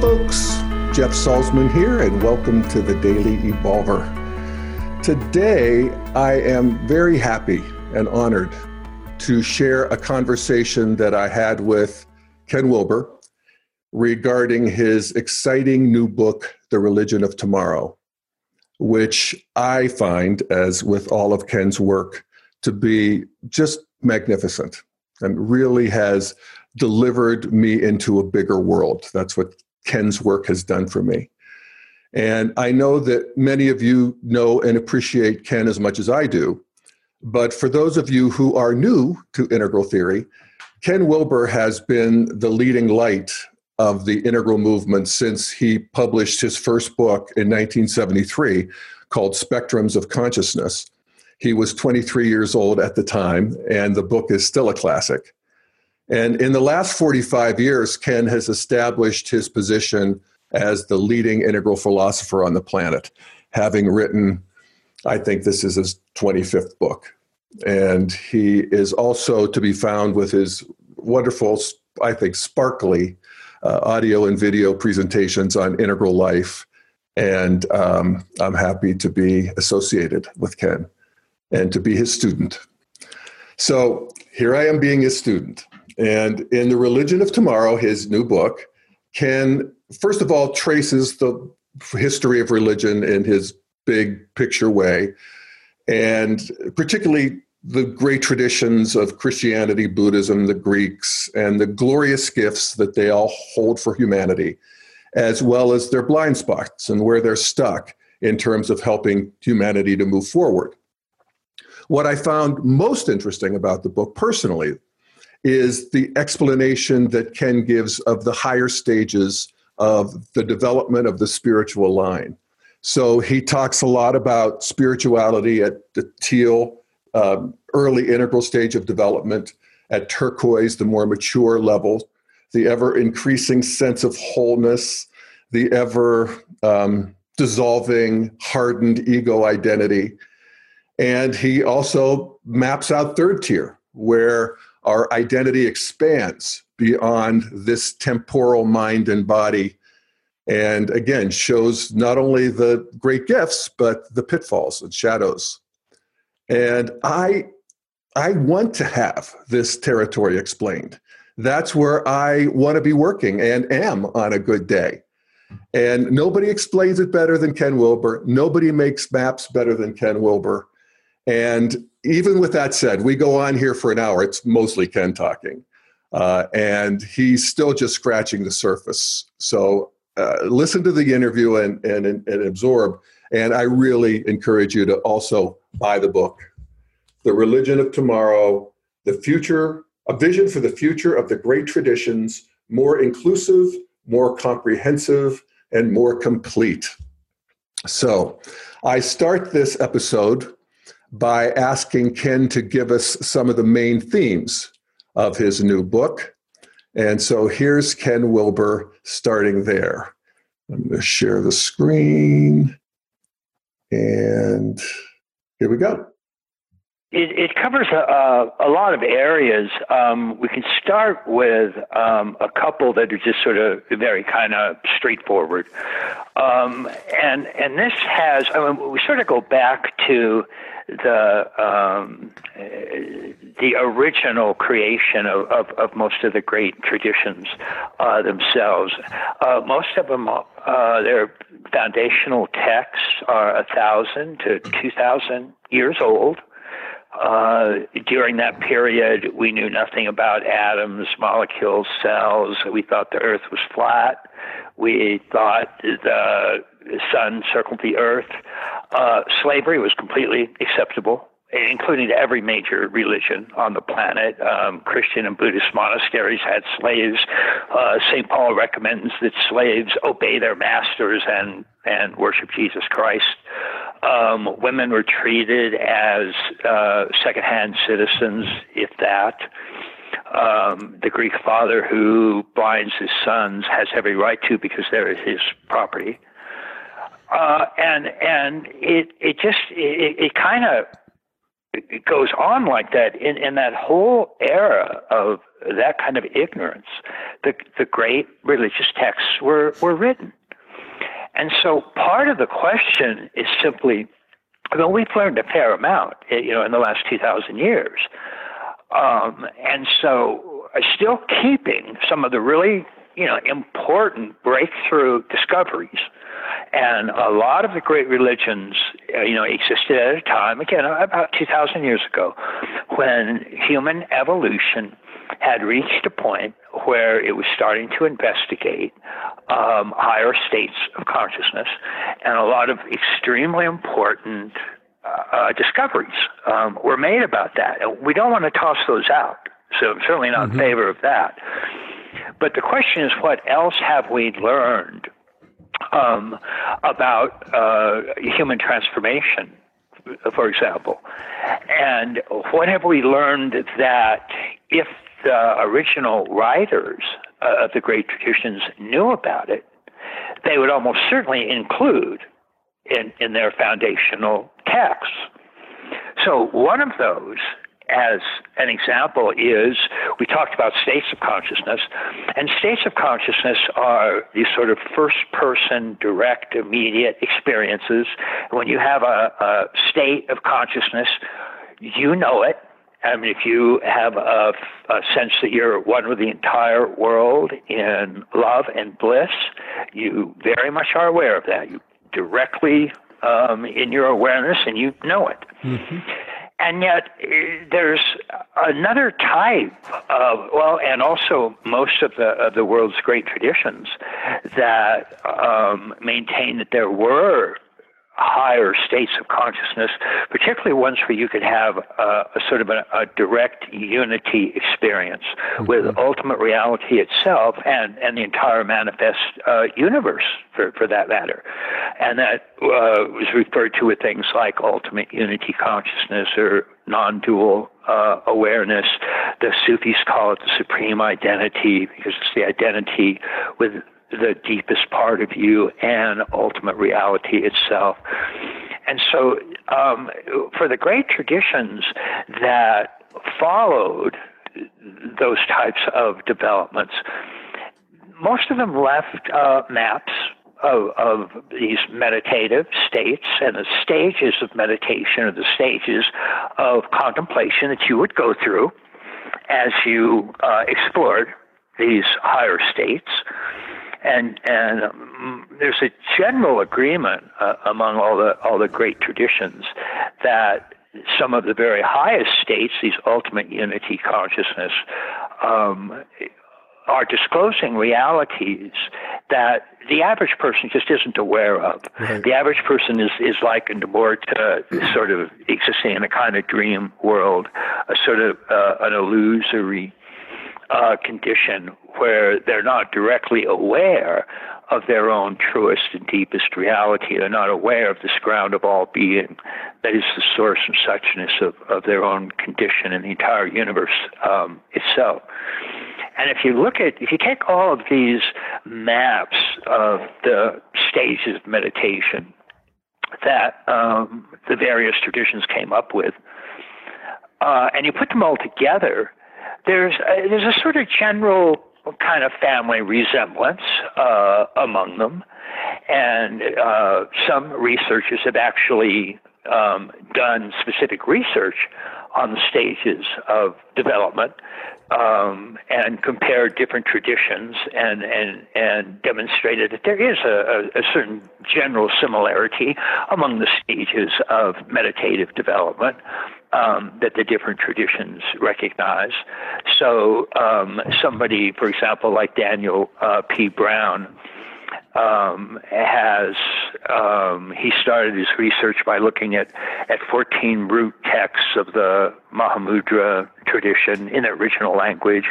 Folks, Jeff Salzman here, and welcome to the Daily Evolver. Today, I am very happy and honored to share a conversation that I had with Ken Wilber regarding his exciting new book, The Religion of Tomorrow, which I find, as with all of Ken's work, to be just magnificent and really has delivered me into a bigger world. That's what Ken's work has done for me. And I know that many of you know and appreciate Ken as much as I do. But for those of you who are new to integral theory, Ken Wilber has been the leading light of the integral movement since he published his first book in 1973 called Spectrums of Consciousness. He was 23 years old at the time, and the book is still a classic. And in the last 45 years, Ken has established his position as the leading integral philosopher on the planet, having written, I think this is his 25th book. And he is also to be found with his wonderful, I think, sparkly uh, audio and video presentations on integral life. And um, I'm happy to be associated with Ken and to be his student. So here I am being his student. And in The Religion of Tomorrow, his new book, Ken, first of all, traces the history of religion in his big picture way, and particularly the great traditions of Christianity, Buddhism, the Greeks, and the glorious gifts that they all hold for humanity, as well as their blind spots and where they're stuck in terms of helping humanity to move forward. What I found most interesting about the book personally is the explanation that Ken gives of the higher stages of the development of the spiritual line. So he talks a lot about spirituality at the teal, um, early integral stage of development, at turquoise, the more mature level, the ever increasing sense of wholeness, the ever um, dissolving, hardened ego identity. And he also maps out third tier, where our identity expands beyond this temporal mind and body and again shows not only the great gifts but the pitfalls and shadows. And i i want to have this territory explained. That's where i want to be working and am on a good day. And nobody explains it better than ken wilber. Nobody makes maps better than ken wilber. And even with that said, we go on here for an hour. It's mostly Ken talking. Uh, and he's still just scratching the surface. So uh, listen to the interview and, and, and absorb. And I really encourage you to also buy the book, The Religion of Tomorrow, The Future, a vision for the future of the great traditions, more inclusive, more comprehensive, and more complete. So I start this episode by asking Ken to give us some of the main themes of his new book. And so here's Ken Wilber starting there. I'm going to share the screen. And here we go. It, it covers a, a, lot of areas. Um, we can start with um, a couple that are just sort of very kind of straightforward. Um, and, and this has, I mean, we sort of go back to the um, the original creation of, of, of, most of the great traditions uh, themselves. Uh, most of them, uh, their foundational texts are a thousand to two thousand years old. Uh, during that period, we knew nothing about atoms, molecules, cells. We thought the Earth was flat. We thought the sun circled the Earth. Uh, slavery was completely acceptable, including to every major religion on the planet. Um, Christian and Buddhist monasteries had slaves. Uh, St. Paul recommends that slaves obey their masters and, and worship Jesus Christ. Um, women were treated as uh, secondhand citizens, if that. Um, the Greek father who blinds his sons has every right to because they're his property. Uh, and and it it just it, it kind of it goes on like that in, in that whole era of that kind of ignorance. The, the great religious texts were, were written. And so part of the question is simply, well, we've learned a fair amount, eh, you know, in the last 2,000 years. Um, and so uh, still keeping some of the really, you know, important breakthrough discoveries and a lot of the great religions, uh, you know, existed at a time, again, about 2,000 years ago, when human evolution had reached a point where it was starting to investigate um, higher states of consciousness, and a lot of extremely important uh, discoveries um, were made about that. We don't want to toss those out. So I'm certainly not mm-hmm. in favor of that. But the question is, what else have we learned um, about uh, human transformation, for example. And what have we learned that if the original writers uh, of the great traditions knew about it, they would almost certainly include in, in their foundational texts. So one of those as an example is we talked about states of consciousness, and states of consciousness are these sort of first person, direct, immediate experiences. When you have a, a state of consciousness, you know it. I mean, if you have a, a, sense that you're one with the entire world in love and bliss, you very much are aware of that. You directly um, in your awareness, and you know it. Mm-hmm. And yet, eh, there's another type of well, and also most of the of the world's great traditions that um, maintain that there were higher states of consciousness, particularly ones where you could have a, a sort of a, a, direct unity experience mm-hmm. with ultimate reality itself and, and the entire manifest uh, universe, for, for that matter. And that uh, was referred to with things like ultimate unity consciousness or non dual uh, awareness. The Sufis call it the supreme identity because it's the identity with the deepest part of you and ultimate reality itself. And so, um, for the great traditions that followed those types of developments, most of them left uh, maps of, of, these meditative states and the stages of meditation or the stages of contemplation that you would go through as you uh, explored these higher states and and um, there's a general agreement uh, among all the all the great traditions that some of the very highest states, these ultimate unity consciousness, um, are disclosing realities that the average person just isn't aware of. Right. The average person is, is likened more to sort of existing in a kind of dream world, a sort of uh, an illusory uh, condition where they're not directly aware of their own truest and deepest reality. They're not aware of this ground of all being that is the source and suchness of, of their own condition and the entire universe um, itself. And if you look at, if you take all of these maps of the stages of meditation that um, the various traditions came up with, uh, and you put them all together, there's a, there's a sort of general kind of family resemblance uh, among them, and uh, some researchers have actually um, done specific research on the stages of development um, and compared different traditions and, and, and demonstrated that there is a, a, certain general similarity among the stages of meditative development um, that the different traditions recognize. So, um, somebody, for example, like Daniel uh, P. Brown, um, has um, he started his research by looking at at 14 root texts of the Mahamudra tradition in their original language,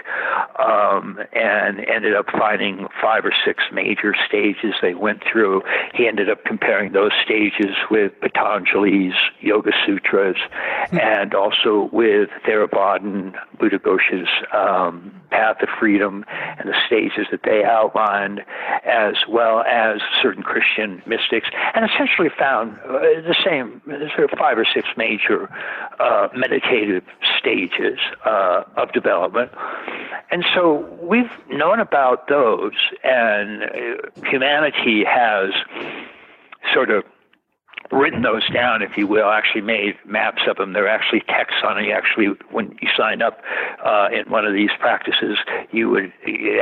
um, and ended up finding five or six major stages they went through. He ended up comparing those stages with Patanjali's Yoga Sutras, mm-hmm. and also with Theravada Buddhaghosa's um, Path of Freedom and the stages that they outlined, as well as certain Christian mystics, and essentially found uh, the same sort of five or six major uh, meditative stages uh, of development. And so we've known about those, and uh, humanity has sort of written those down, if you will, actually made maps of them. They're actually texts on it. Actually, when you sign up uh, in one of these practices, you would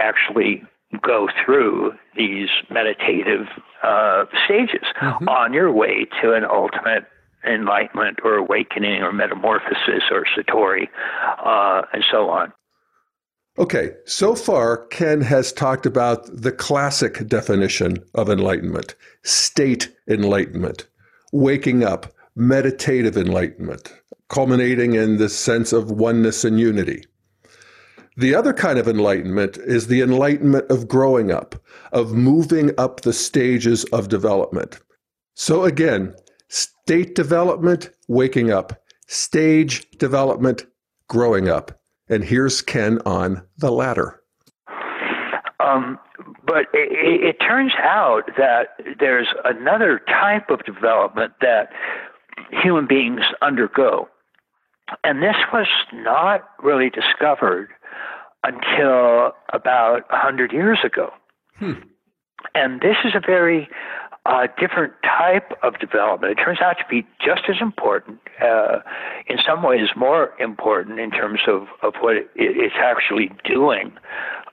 actually go through these meditative uh, stages mm-hmm. on your way to an ultimate enlightenment or awakening or metamorphosis or satori uh, and so on. Okay, so far, Ken has talked about the classic definition of enlightenment state enlightenment, waking up, meditative enlightenment, culminating in this sense of oneness and unity. The other kind of enlightenment is the enlightenment of growing up, of moving up the stages of development. So, again, state development, waking up, stage development, growing up. And here's Ken on the latter. Um, but it, it turns out that there's another type of development that human beings undergo. And this was not really discovered until about 100 years ago. Hmm. And this is a very uh, different type of development. It turns out to be just as important, uh, in some ways more important in terms of, of what it, it's actually doing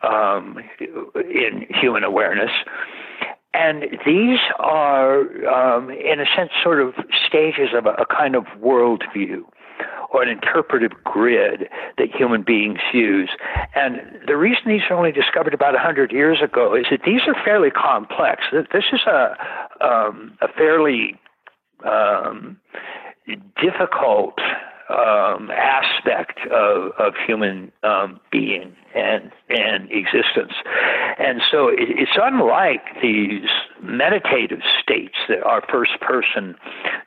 um, in human awareness. And these are, um, in a sense, sort of stages of a, a kind of worldview or an interpretive grid that human beings use. And the reason these are only discovered about 100 years ago is that these are fairly complex. This is a, um, a fairly um, difficult um, aspect of, of human um, being and and existence, and so it, it's unlike these meditative states that are first person,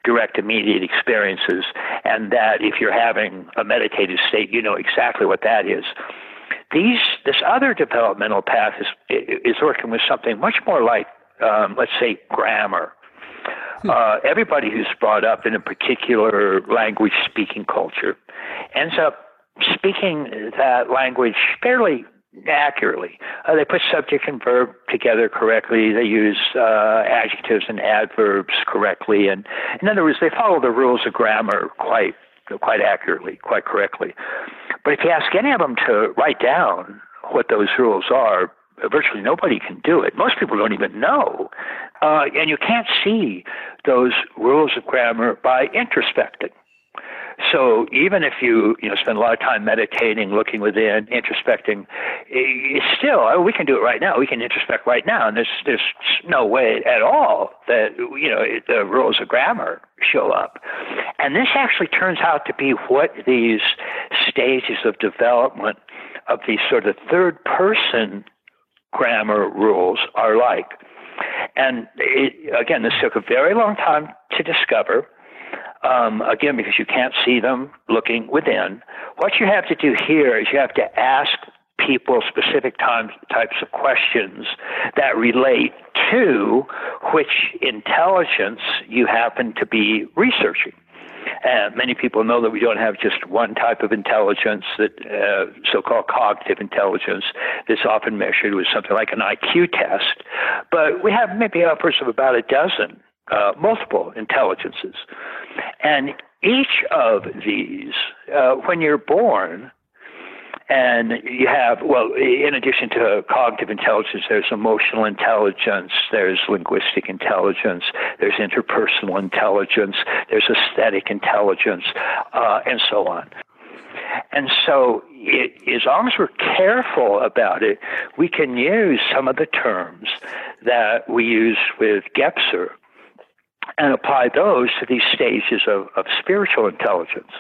direct immediate experiences, and that if you're having a meditative state, you know exactly what that is. These this other developmental path is is working with something much more like, um, let's say, grammar. Uh, everybody who's brought up in a particular language speaking culture ends up speaking that language fairly accurately. Uh, they put subject and verb together correctly. They use uh, adjectives and adverbs correctly, and in other words, they follow the rules of grammar quite quite accurately, quite correctly. But if you ask any of them to write down what those rules are, virtually nobody can do it. Most people don't even know. Uh, and you can't see those rules of grammar by introspecting. So even if you you know spend a lot of time meditating, looking within, introspecting, still oh, we can do it right now. We can introspect right now, and there's there's no way at all that you know the rules of grammar show up. And this actually turns out to be what these stages of development of these sort of third person grammar rules are like. And it, again, this took a very long time to discover. Um, again, because you can't see them looking within. What you have to do here is you have to ask people specific times, types of questions that relate to which intelligence you happen to be researching. Uh, many people know that we don't have just one type of intelligence, that uh, so-called cognitive intelligence, that's often measured with something like an IQ test, but we have maybe upwards of about a dozen uh, multiple intelligences, and each of these, uh, when you're born, and you have, well, in addition to cognitive intelligence, there's emotional intelligence, there's linguistic intelligence, there's interpersonal intelligence, there's aesthetic intelligence, uh, and so on. And so, it, as long as we're careful about it, we can use some of the terms that we use with Gebser and apply those to these stages of, of spiritual intelligence.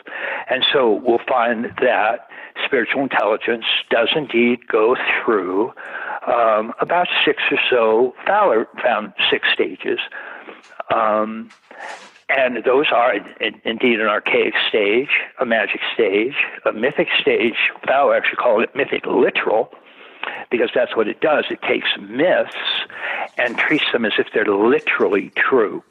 And so we'll find that spiritual intelligence does indeed go through um, about six or so, Fowler found six stages. Um, and those are in, indeed an archaic stage, a magic stage, a mythic stage. Fowler actually called it mythic literal because that's what it does. It takes myths and treats them as if they're literally true.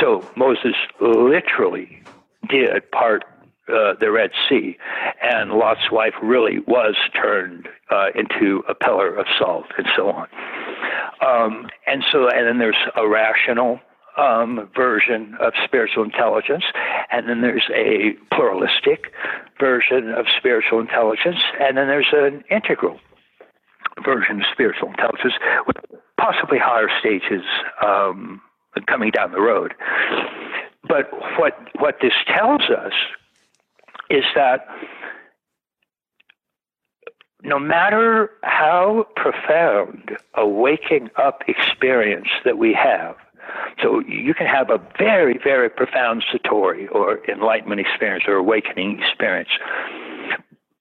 So Moses literally did part uh, the Red Sea, and Lot's wife really was turned uh, into a pillar of salt, and so on. Um, and so, and then there's a rational um, version of spiritual intelligence, and then there's a pluralistic version of spiritual intelligence, and then there's an integral version of spiritual intelligence with possibly higher stages um, coming down the road. But what what this tells us is that no matter how profound a waking up experience that we have, so you can have a very, very profound satori or enlightenment experience or awakening experience,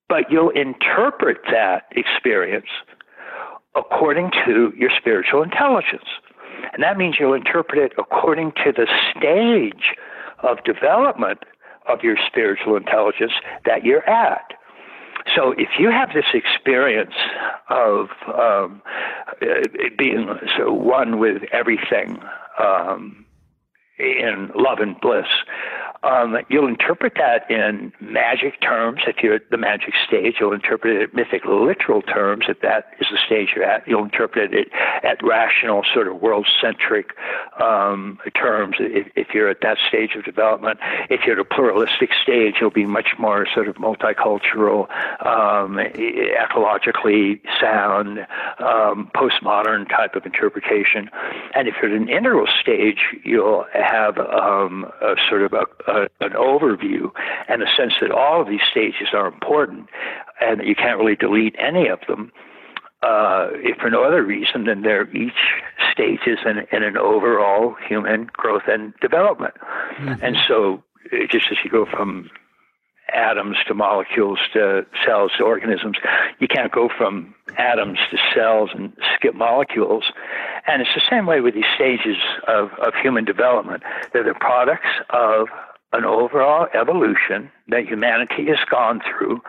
but you'll interpret that experience according to your spiritual intelligence. And that means you'll interpret it according to the stage of development of your spiritual intelligence that you're at. So if you have this experience of um, being so one with everything um, in love and bliss, um, you'll interpret that in magic terms if you're at the magic stage. You'll interpret it in mythic literal terms if that is the stage you're at. You'll interpret it at rational, sort of world centric um, terms if, if, you're at that stage of development. If you're at a pluralistic stage, you'll be much more sort of multicultural, um, ecologically sound, um, postmodern type of interpretation. And if you're at an integral stage, you'll have um, a sort of a, a, an overview and a sense that all of these stages are important and that you can't really delete any of them. Uh, if for no other reason than they're each stages in, in an overall human growth and development. Mm-hmm. And so, just as you go from atoms to molecules to cells to organisms. You can't go from atoms to cells and skip molecules. And it's the same way with these stages of, of human development. They're the products of an overall evolution that humanity has gone through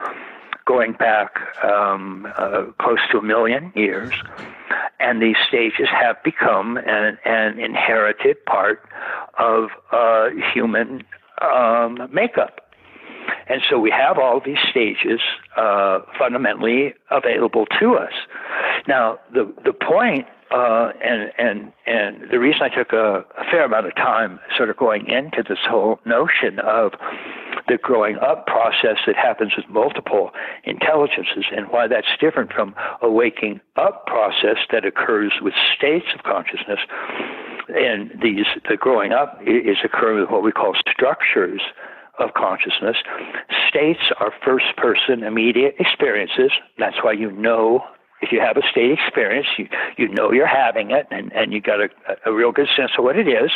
going back um, uh, close to a million years. And these stages have become an, an inherited part of uh, human um, makeup. And so we have all these stages uh, fundamentally available to us. Now, the, the point, uh, and, and, and the reason I took a, a fair amount of time sort of going into this whole notion of the growing up process that happens with multiple intelligences and why that's different from a waking up process that occurs with states of consciousness. And these, the growing up is occurring with what we call structures of consciousness. States are first person immediate experiences. That's why you know if you have a state experience, you, you know you're having it and, and you got a, a real good sense of what it is.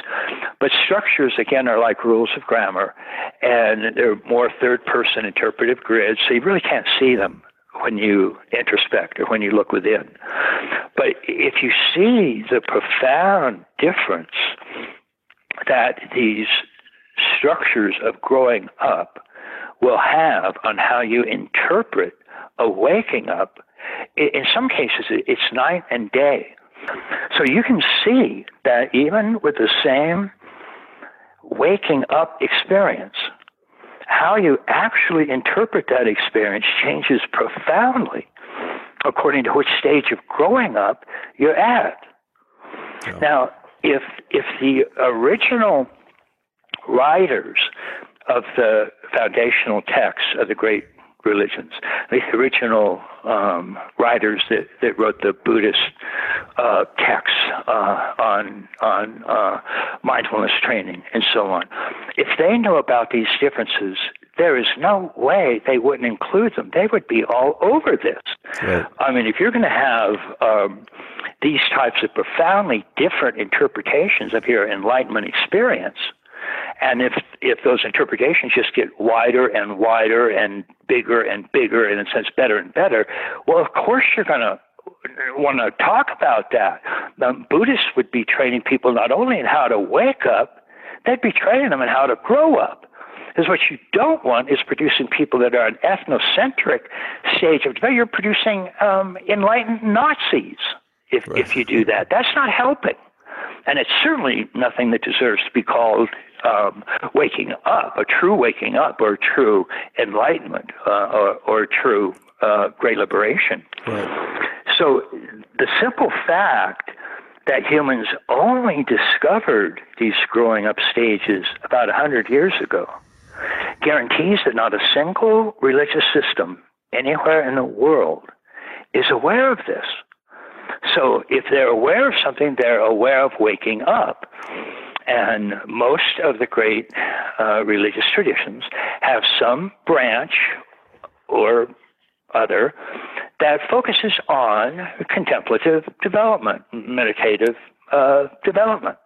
But structures, again, are like rules of grammar and they're more third person interpretive grids, so you really can't see them when you introspect or when you look within. But if you see the profound difference that these structures of growing up will have on how you interpret a waking up, in some cases, it's night and day. So you can see that even with the same waking up experience, how you actually interpret that experience changes profoundly according to which stage of growing up you're at. Yeah. Now, if if the original writers of the foundational texts of the great religions, the original um, writers that, that wrote the Buddhist uh, texts uh, on on uh, mindfulness training and so on. If they know about these differences, there is no way they wouldn't include them. They would be all over this. Right. I mean, if you're going to have um, these types of profoundly different interpretations of your enlightenment experience. And if if those interpretations just get wider and wider and bigger and bigger, and in a sense better and better, well, of course you're going to want to talk about that. The Buddhists would be training people not only in how to wake up, they'd be training them in how to grow up. Because what you don't want is producing people that are an ethnocentric stage of development. You're producing um, enlightened Nazis if, right. if you do that. That's not helping. And it's certainly nothing that deserves to be called um, waking up, a true waking up, or true enlightenment, uh, or, or true uh, great liberation. Right. So the simple fact that humans only discovered these growing up stages about 100 years ago guarantees that not a single religious system anywhere in the world is aware of this. So if they're aware of something, they're aware of waking up. And most of the great uh, religious traditions have some branch or other that focuses on contemplative development, meditative uh, development.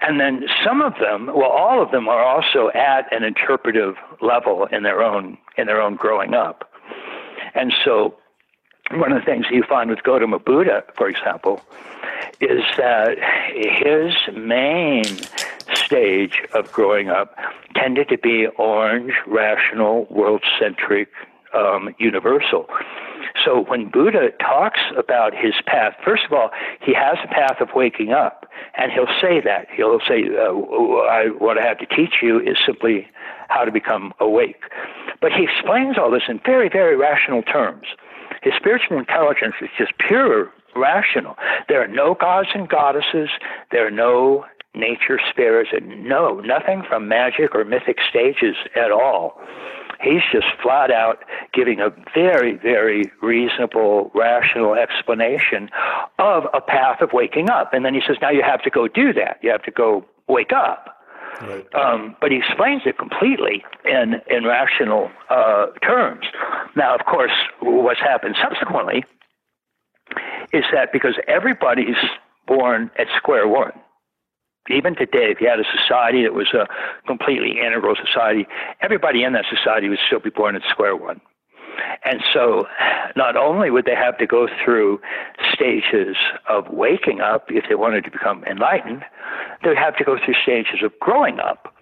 And then some of them, well, all of them are also at an interpretive level in their own in their own growing up. And so, one of the things you find with Gautama Buddha, for example, is that his main stage of growing up tended to be orange, rational, world centric, um, universal. So when Buddha talks about his path, first of all, he has a path of waking up, and he'll say that. He'll say, uh, I, What I have to teach you is simply how to become awake. But he explains all this in very, very rational terms. His spiritual intelligence is just pure rational. There are no gods and goddesses, there are no nature spirits, and no, nothing from magic or mythic stages at all. He's just flat out giving a very, very reasonable, rational explanation of a path of waking up. And then he says, now you have to go do that. You have to go wake up. Right. Um, but he explains it completely in, in rational uh, terms. Now, of course, what's happened subsequently is that because everybody's born at square one, even today, if you had a society that was a completely integral society, everybody in that society would still be born at square one. And so, not only would they have to go through stages of waking up if they wanted to become enlightened, they would have to go through stages of growing up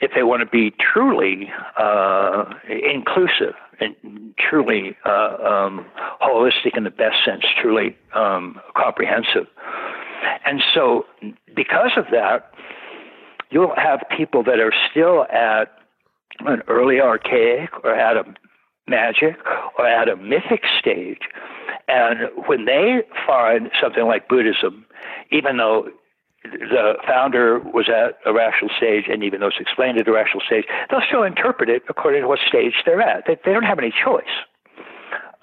if they want to be truly uh, inclusive and truly uh, um, holistic in the best sense, truly um, comprehensive. And so, because of that, you'll have people that are still at an early archaic or at a magic or at a mythic stage. And when they find something like Buddhism, even though the founder was at a rational stage, and even though it's explained at a rational stage, they'll still interpret it according to what stage they're at. They, they don't have any choice.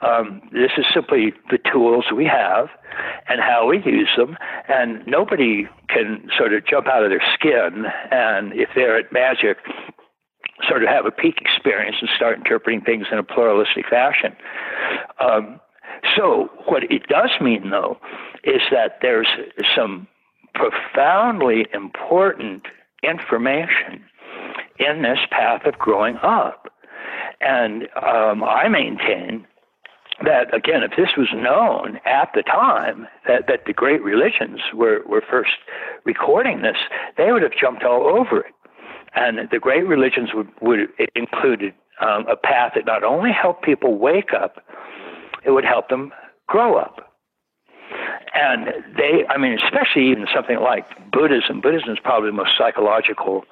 Um, this is simply the tools we have and how we use them, and nobody can sort of jump out of their skin. And if they're at magic, sort of have a peak experience and start interpreting things in a pluralistic fashion. Um, so, what it does mean, though, is that there's some profoundly important information in this path of growing up. And um, I maintain that again, if this was known at the time that, that the great religions were, were first recording this, they would have jumped all over it. And the great religions would, would included um, a path that not only helped people wake up, it would help them grow up. And they, I mean, especially even something like Buddhism. Buddhism is probably the most psychological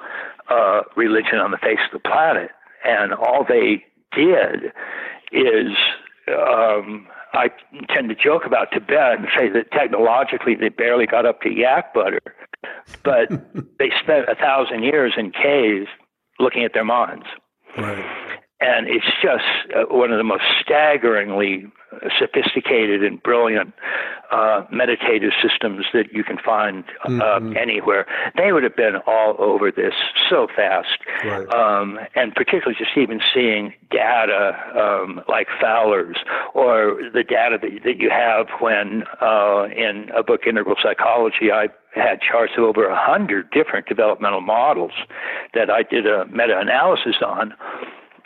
uh, religion on the face of the planet. And all they did is um, I tend to joke about Tibet and say that technologically they barely got up to yak butter, but they spent a thousand years in caves looking at their minds. Right. and it's just uh, one of the most staggeringly sophisticated and brilliant uh, meditative systems that you can find uh, mm-hmm. anywhere. They would have been all over this so fast, right. um, and particularly just even seeing data um, like Fowler's or the data that, that you have when uh, in a book, Integral Psychology, I had charts of over a hundred different developmental models that I did a meta-analysis on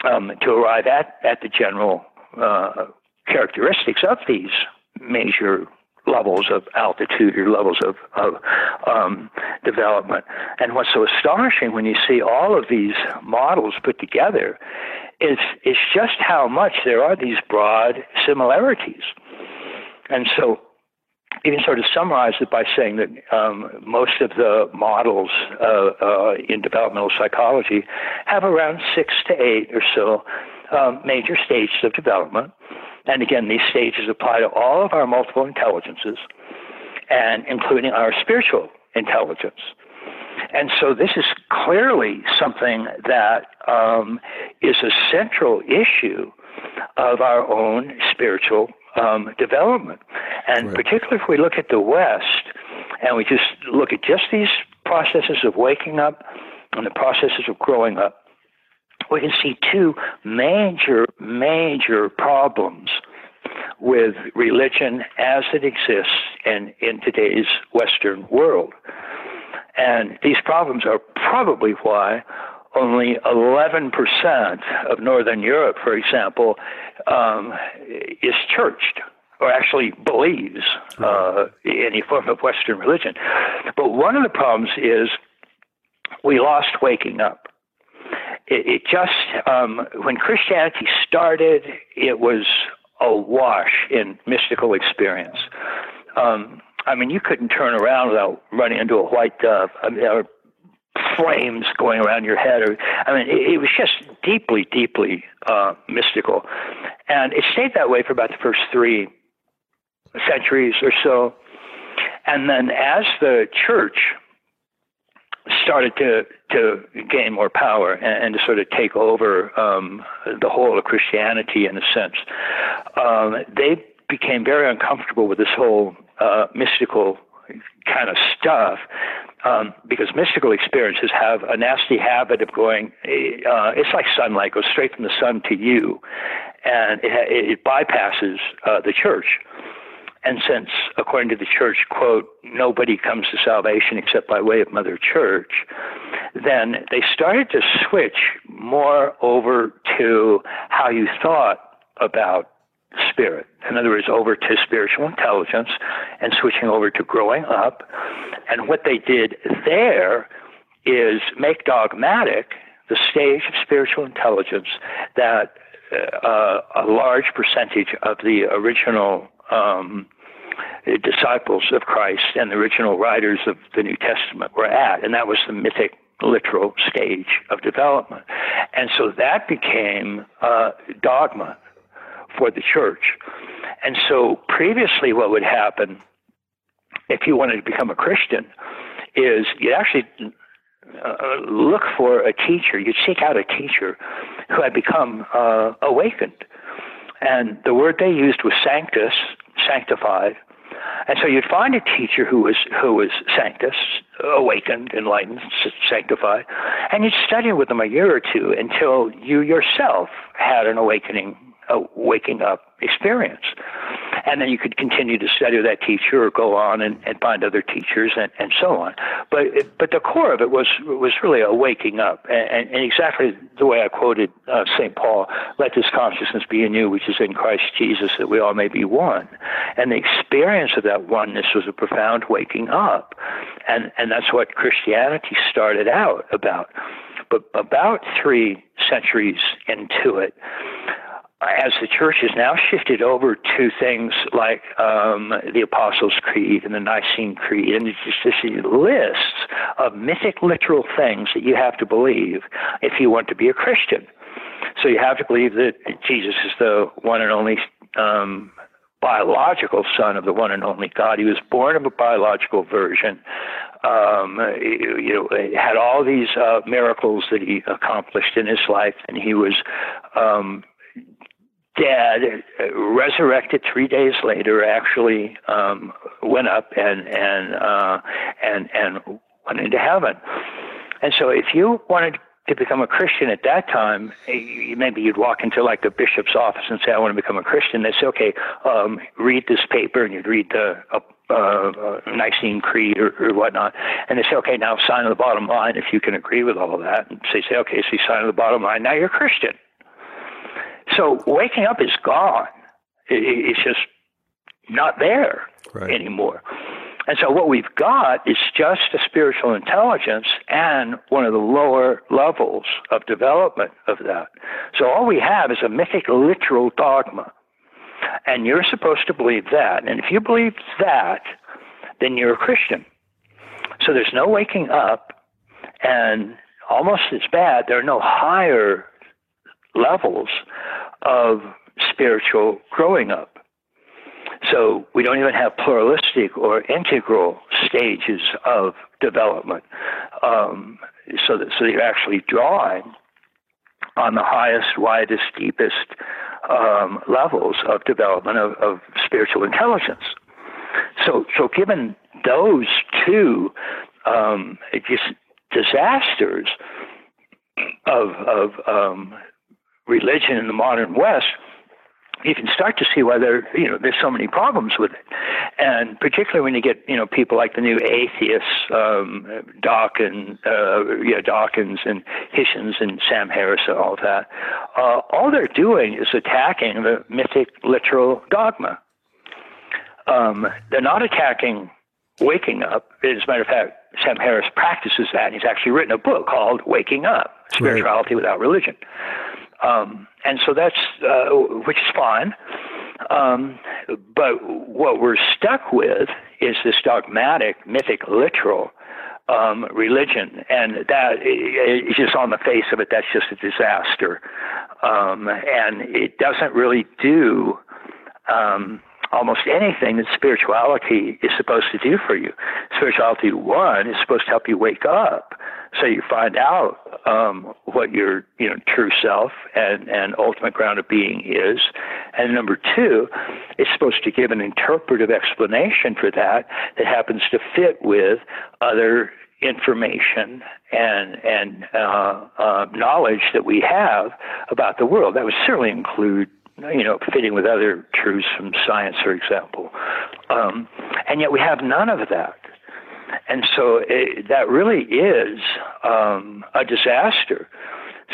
um, to arrive at, at the general uh, characteristics of these major levels of altitude or levels of, of um, development. And what's so astonishing when you see all of these models put together is, is just how much there are these broad similarities. And so you can sort of summarize it by saying that um, most of the models uh, uh, in developmental psychology have around six to eight or so um, major stages of development. And again, these stages apply to all of our multiple intelligences, and including our spiritual intelligence. And so this is clearly something that um, is a central issue of our own spiritual um, development. And right. particularly if we look at the West and we just look at just these processes of waking up and the processes of growing up, we can see two major, major problems with religion as it exists in, in today's Western world. And these problems are probably why only 11% of Northern Europe, for example, um, is churched or actually believes uh, any form of Western religion. But one of the problems is we lost waking up. It, it just, um, when Christianity started, it was awash in mystical experience. Um, I mean, you couldn't turn around without running into a white dove. I mean, flames going around your head. Or, I mean, it, it was just deeply, deeply uh, mystical. And it stayed that way for about the first three centuries or so. And then as the church started to to gain more power and, and to sort of take over um, the whole of Christianity in a sense, um, they became very uncomfortable with this whole uh, mystical kind of stuff um, because mystical experiences have a nasty habit of going. Uh, it's like sunlight goes straight from the sun to you, and it, it bypasses uh, the church. And since, according to the church, quote, nobody comes to salvation except by way of Mother Church, then they started to switch more over to how you thought about spirit. In other words, over to spiritual intelligence and switching over to growing up. And what they did there is make dogmatic the stage of spiritual intelligence that uh, a large percentage of the original um, disciples of Christ and the original writers of the New Testament were at, and that was the mythic literal stage of development. And so that became uh, dogma for the church. And so previously, what would happen if you wanted to become a Christian is you'd actually uh, look for a teacher, you'd seek out a teacher who had become uh, awakened. And the word they used was sanctus, sanctified. And so you'd find a teacher who was who was sanctus, awakened, enlightened, sanctified, and you'd study with them a year or two until you yourself had an awakening a waking up experience. And then you could continue to study with that teacher or go on and, and find other teachers and, and so on. But but the core of it was was really a waking up. And, and exactly the way I quoted uh, St. Paul, let this consciousness be in you, which is in Christ Jesus, that we all may be one. And the experience of that oneness was a profound waking up. And, and that's what Christianity started out about. But about three centuries into it, as the church has now shifted over to things like um, the Apostles' Creed and the Nicene Creed, and it's just this lists of mythic, literal things that you have to believe if you want to be a Christian. So you have to believe that Jesus is the one and only um, biological son of the one and only God. He was born of a biological virgin. Um, you, you know, had all these uh, miracles that he accomplished in his life, and he was um, dead, resurrected three days later. Actually, um, went up and and uh, and and went into heaven. And so, if you wanted to become a Christian at that time, maybe you'd walk into like a bishop's office and say, "I want to become a Christian." They say, "Okay, um, read this paper," and you'd read the uh, uh, Nicene Creed or, or whatnot, and they say, "Okay, now sign on the bottom line if you can agree with all of that." And so say, "Okay, so you sign the bottom line. Now you're a Christian." So waking up is gone. It's just not there right. anymore. And so what we've got is just a spiritual intelligence and one of the lower levels of development of that. So all we have is a mythic literal dogma. And you're supposed to believe that. And if you believe that, then you're a Christian. So there's no waking up, and almost as bad, there are no higher levels of spiritual growing up. So we don't even have pluralistic or integral stages of development. Um, so that so you're actually drawing on the highest, widest, deepest um, levels of development of, of spiritual intelligence. So so given those two um, just disasters of of um, religion in the modern West, you can start to see why there, you know, there's so many problems with it, and particularly when you get, you know, people like the new atheists, um, Dawkins, uh, yeah, Dawkins and Hitchens and Sam Harris and all that. Uh, all they're doing is attacking the mythic literal dogma. Um, they're not attacking waking up. As a matter of fact, Sam Harris practices that. He's actually written a book called Waking Up: Spirituality right. Without Religion. Um, and so that's, uh, which is fine. Um, but what we're stuck with is this dogmatic, mythic, literal um, religion, and that is just on the face of it. That's just a disaster, um, and it doesn't really do um, almost anything that spirituality is supposed to do for you. Spirituality one is supposed to help you wake up, so you find out um, what your you know true self and and ultimate ground of being is. And number two, it's supposed to give an interpretive explanation for that that happens to fit with other information and and uh, uh, knowledge that we have about the world. That would certainly include you know, fitting with other truths from science, for example. Um, and yet we have none of that. And so it, that really is um, a disaster.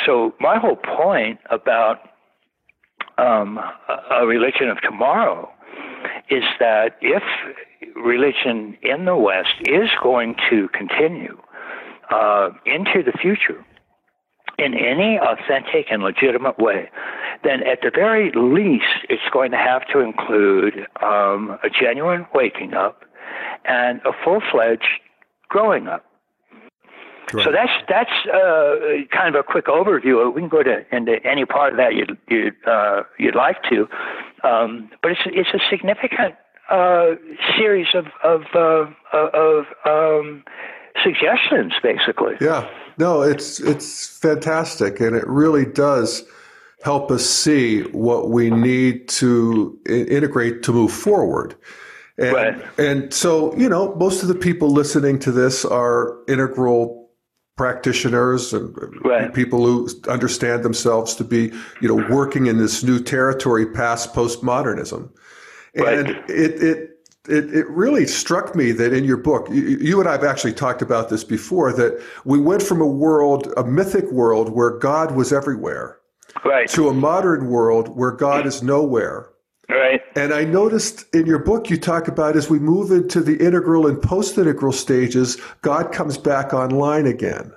So my whole point about um, a religion of tomorrow is that if religion in the West is going to continue uh, into the future in any authentic and legitimate way, then at the very least, it's going to have to include um, a genuine waking up and a full fledged growing up. Right. So that's that's uh, kind of a quick overview. We can go to into any part of that you'd you'd, uh, you'd like to, um, but it's it's a significant uh, series of of uh, of um, suggestions, basically. Yeah, no, it's it's fantastic, and it really does help us see what we need to integrate to move forward. And, right. and so, you know, most of the people listening to this are integral practitioners and right. people who understand themselves to be, you know, working in this new territory past postmodernism. And right. it, it, it, it really struck me that in your book, you, you, and I have actually talked about this before, that we went from a world, a mythic world where God was everywhere, right. to a modern world where God is nowhere. Right. And I noticed in your book you talk about as we move into the integral and post integral stages, God comes back online again.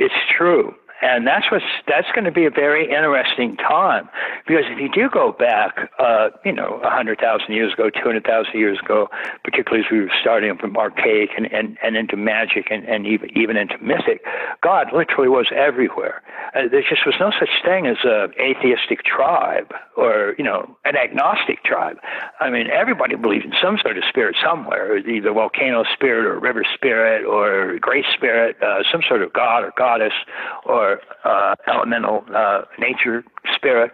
It's true. And that's what's that's going to be a very interesting time because if you do go back, uh, you know, hundred thousand years ago, two hundred thousand years ago, particularly as we were starting from archaic and, and, and into magic and, and even even into mythic, God literally was everywhere. Uh, there just was no such thing as a atheistic tribe or you know an agnostic tribe. I mean, everybody believed in some sort of spirit somewhere, either volcano spirit or river spirit or great spirit, uh, some sort of god or goddess or uh, elemental uh, nature spirit.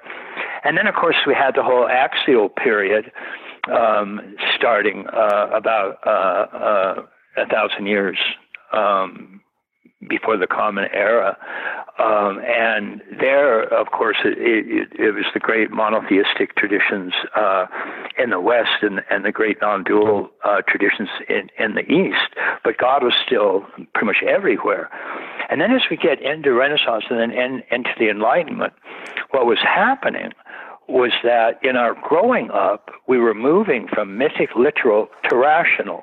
And then, of course, we had the whole axial period um, starting uh, about uh, uh, a thousand years um, before the Common Era. Um, and there, of course, it, it, it, was the great monotheistic traditions uh, in the West and, and the great non dual uh, traditions in, in the East. But God was still pretty much everywhere. And then as we get into Renaissance and then in, into the Enlightenment, what was happening was that in our growing up, we were moving from mythic literal to rational.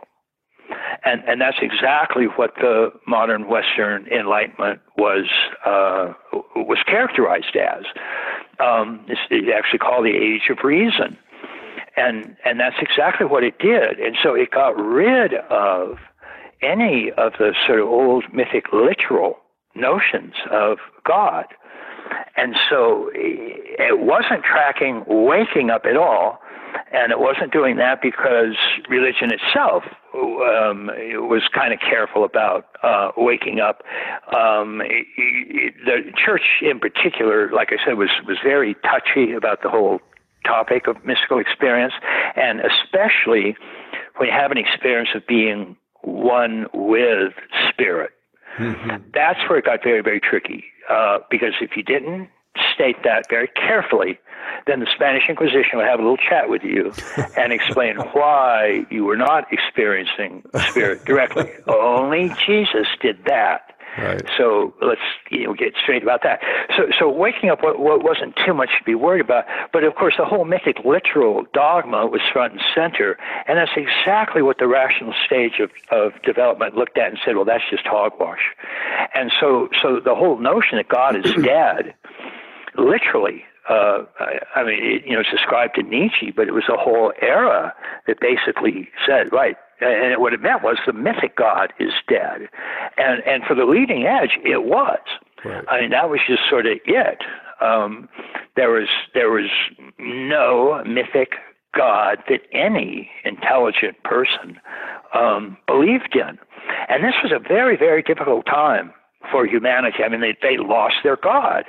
And, and that's exactly what the modern Western Enlightenment was uh, was characterized as. Um, it's, actually called the Age of Reason, and and that's exactly what it did. And so it got rid of any of the sort of old mythic literal notions of God. And so it wasn't tracking waking up at all. And it wasn't doing that because religion itself um, was kind of careful about uh, waking up. Um, the church, in particular, like I said, was was very touchy about the whole topic of mystical experience, and especially when you have an experience of being one with spirit. Mm-hmm. That's where it got very, very tricky. Uh, because if you didn't state that very carefully, then the Spanish Inquisition would have a little chat with you and explain why you were not experiencing spirit directly. Only Jesus did that. Right. So let's you know get straight about that. So so waking up what, what wasn't too much to be worried about, but of course the whole mythic literal dogma was front and center, and that's exactly what the rational stage of, of development looked at and said, well that's just hogwash. And so so the whole notion that God is dead, literally uh, I, I mean, it, you know, it's described in Nietzsche, but it was a whole era that basically said, right, and what it meant was the mythic God is dead, and and for the leading edge, it was. Right. I mean, that was just sort of it. Um, there was there was no mythic God that any intelligent person um, believed in, and this was a very very difficult time for humanity. I mean, they they lost their God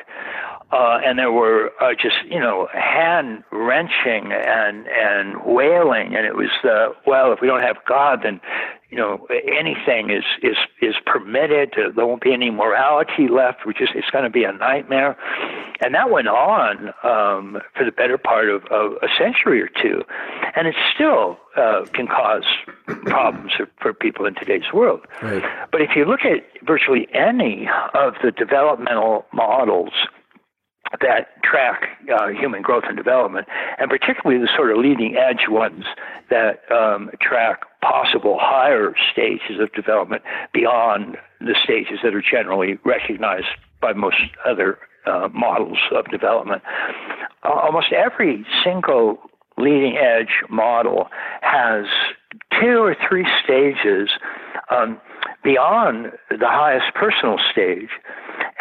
uh, and there were uh, just you know hand wrenching and and wailing, and it was the well, if we don't have God, then you know anything is is is permitted. There won't be any morality left. Which is it's going to be a nightmare, and that went on um, for the better part of, of a century or two, and it still uh, can cause problems for, for people in today's world. Right. But if you look at virtually any of the developmental models that track uh, human growth and development, and particularly the sort of leading edge ones that um, track possible higher stages of development beyond the stages that are generally recognized by most other uh, models of development. Uh, almost every single leading edge model has two or three stages um, beyond the highest personal stage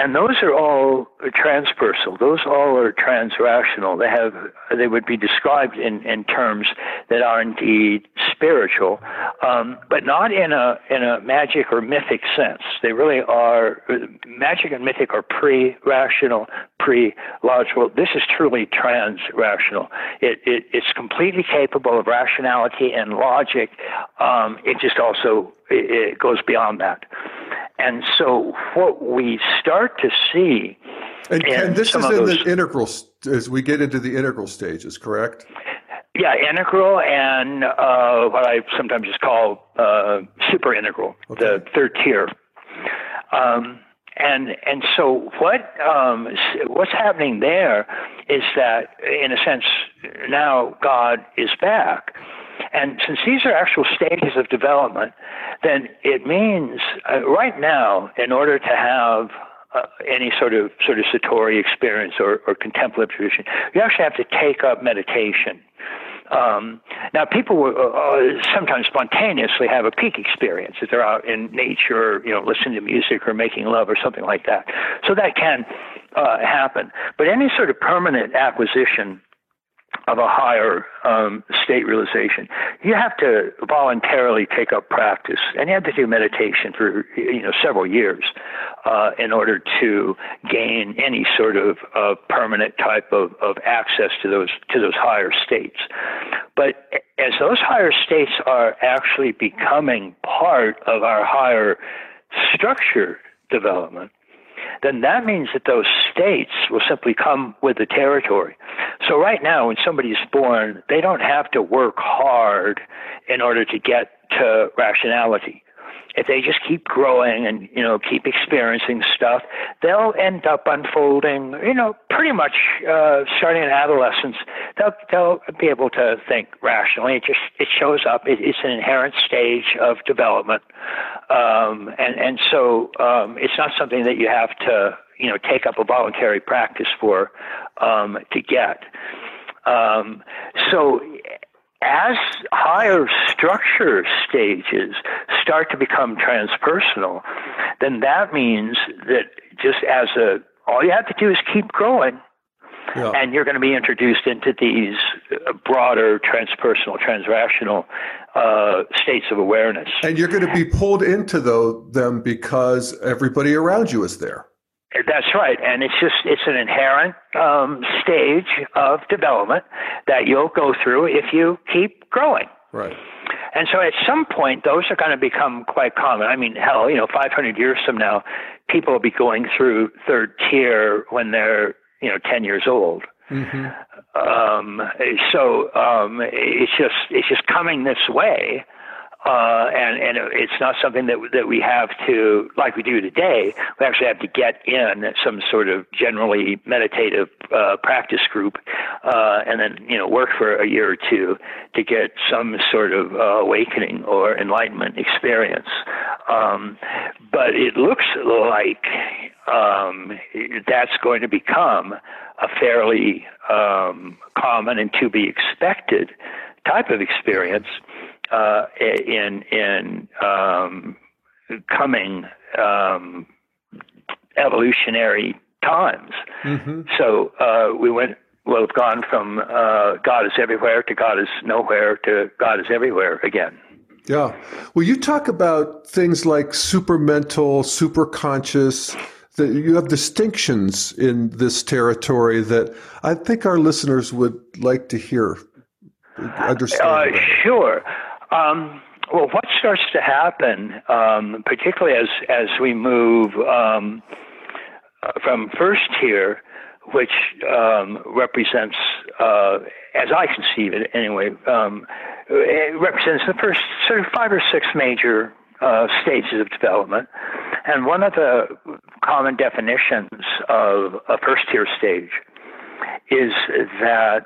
and those are all transpersonal. Those all are transrational. They have they would be described in, in terms that are indeed spiritual, um, but not in a in a magic or mythic sense. They really are magic and mythic are pre-rational, pre-logical. This is truly trans-rational. It, it, it's completely capable of rationality and logic. Um, it just also it, it goes beyond that. And so what we start to see. And, and this is in those, the integral, as we get into the integral stages, correct? Yeah, integral and uh, what I sometimes just call uh, super integral, okay. the third tier. Um, and and so what um, what's happening there is that in a sense now God is back, and since these are actual stages of development, then it means uh, right now, in order to have uh, any sort of sort of satori experience or, or contemplative tradition, you actually have to take up meditation. Um, now, people will uh, sometimes spontaneously have a peak experience if they're out in nature, you know, listening to music or making love or something like that. So that can uh, happen. But any sort of permanent acquisition of a higher um, state realization, you have to voluntarily take up practice, and you have to do meditation for you know several years uh, in order to gain any sort of uh, permanent type of, of access to those to those higher states. But as those higher states are actually becoming part of our higher structure development, then that means that those states will simply come with the territory. So right now, when somebody's born, they don't have to work hard in order to get to rationality if they just keep growing and you know keep experiencing stuff, they'll end up unfolding. You know, pretty much uh, starting in adolescence, they'll they'll be able to think rationally. It just it shows up. It, it's an inherent stage of development, um, and and so um, it's not something that you have to you know take up a voluntary practice for um, to get. Um, so as higher structure stages start to become transpersonal, then that means that just as a all you have to do is keep growing. Yeah. And you're going to be introduced into these broader transpersonal, transrational uh, states of awareness. And you're going to be pulled into the, them because everybody around you is there. That's right, and it's just it's an inherent um, stage of development that you'll go through if you keep growing. Right. And so at some point, those are going to become quite common. I mean, hell, you know, 500 years from now, people will be going through third tier when they're, you know, 10 years old. Mm-hmm. Um, so um, it's just it's just coming this way uh, and and it's not something that that we have to like we do today. We actually have to get in some sort of generally meditative uh, practice group, uh, and then you know work for a year or two to get some sort of uh, awakening or enlightenment experience. Um, but it looks like um, that's going to become a fairly um, common and to be expected type of experience uh, in in um, coming um, evolutionary times. Mm-hmm. So uh, we went. Well, have gone from uh, God is everywhere to God is nowhere to God is everywhere again. Yeah. Well, you talk about things like supermental, superconscious. That you have distinctions in this territory that I think our listeners would like to hear. Understand? Uh, sure. Um, well, what starts to happen, um, particularly as as we move um, from first tier, which um, represents, uh, as I conceive it anyway, um, it represents the first sort of five or six major uh, stages of development. And one of the common definitions of a first tier stage is that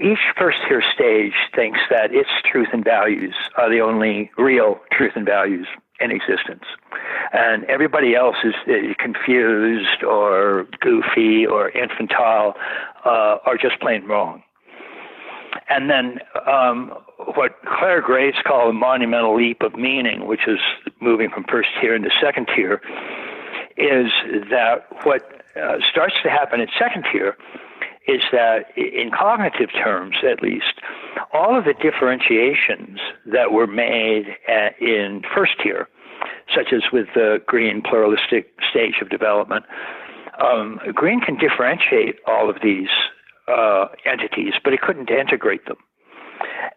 each first tier stage thinks that its truth and values are the only real truth and values in existence. And everybody else is confused or goofy or infantile uh, or just plain wrong. And then um, what Clare Graves called a monumental leap of meaning, which is moving from first tier into second tier, is that what uh, starts to happen in second tier is that in cognitive terms, at least, all of the differentiations that were made at, in first tier, such as with the green pluralistic stage of development, um, green can differentiate all of these uh, entities, but it couldn't integrate them.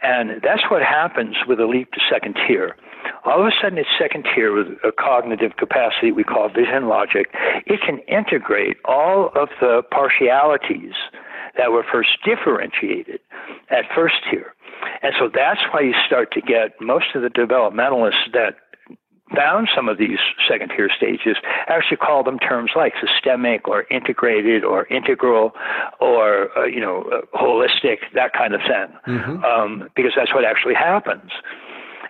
And that's what happens with a leap to second tier. All of a sudden, it's second tier with a cognitive capacity we call vision logic. It can integrate all of the partialities that were first differentiated at first tier. And so that's why you start to get most of the developmentalists that found some of these second tier stages actually call them terms like systemic or integrated or integral or uh, you know uh, holistic that kind of thing mm-hmm. um, because that's what actually happens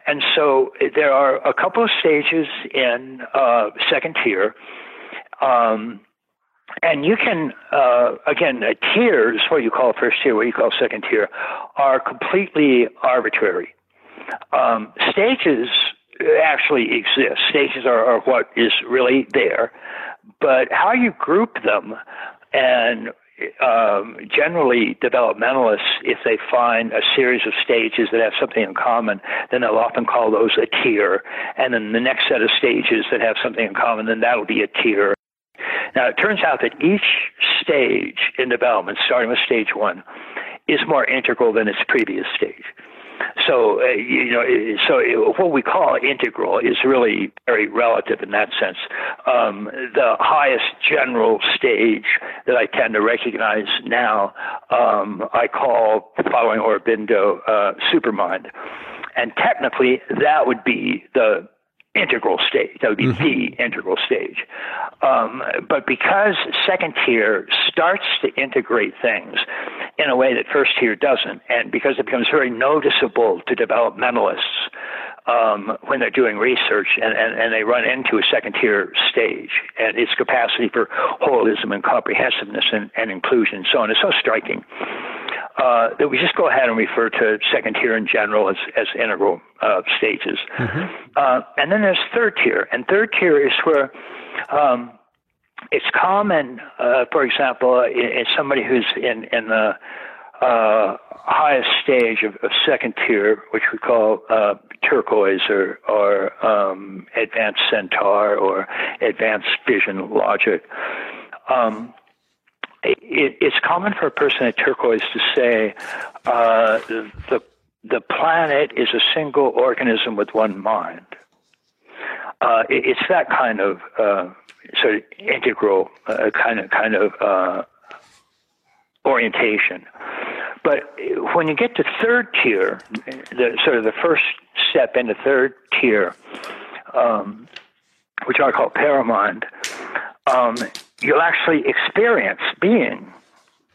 and so there are a couple of stages in uh, second tier Um, and you can, uh, again, uh, tiers, what you call first tier, what you call second tier, are completely arbitrary. Um, stages actually exist. Stages are, are what is really there, but how you group them and um, generally developmentalists, if they find a series of stages that have something in common, then they'll often call those a tier. And then the next set of stages that have something in common, then that'll be a tier. Now, it turns out that each stage in development, starting with stage one, is more integral than its previous stage. So, uh, you know, so what we call integral is really very relative in that sense. Um, the highest general stage that I tend to recognize now, um, I call, following Aurobindo, uh, supermind. And technically, that would be the integral stage. That would be mm-hmm. the integral stage. Um, but because second tier starts to integrate things in a way that first tier doesn't, and because it becomes very noticeable to developmentalists um, when they're doing research and, and, and they run into a second tier stage and its capacity for holism and comprehensiveness and, and inclusion and so on is so striking uh, that we just go ahead and refer to second tier in general as, as integral uh, stages. Mm-hmm. Uh, and then there's third tier, and third tier is where um, it's common, uh, for example, in, in, somebody who's in, in the uh, highest stage of, of, second tier, which we call uh, turquoise or, or um, advanced centaur or advanced vision logic. Um, it, it's common for a person at turquoise to say uh, the the planet is a single organism with one mind. Uh, it, it's that kind of uh, sort of integral uh, kind of kind of uh, orientation. But when you get to third tier, the sort of the first step into third tier, um, which I call paramind, um, you'll actually experience being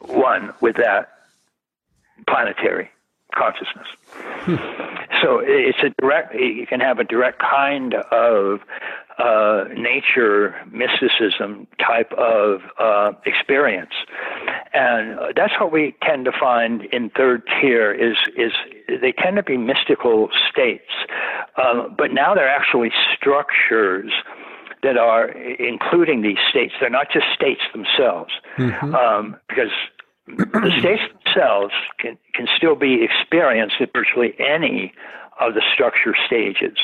one with that planetary consciousness. Hmm. So it's a direct, you can have a direct kind of uh, nature mysticism type of uh, experience. And that's what we tend to find in third tier is, is they tend to be mystical states. Um, but now they're actually structures that are including these states. They're not just states themselves, mm-hmm. um, because the states themselves can, can still be experienced at virtually any of the structure stages.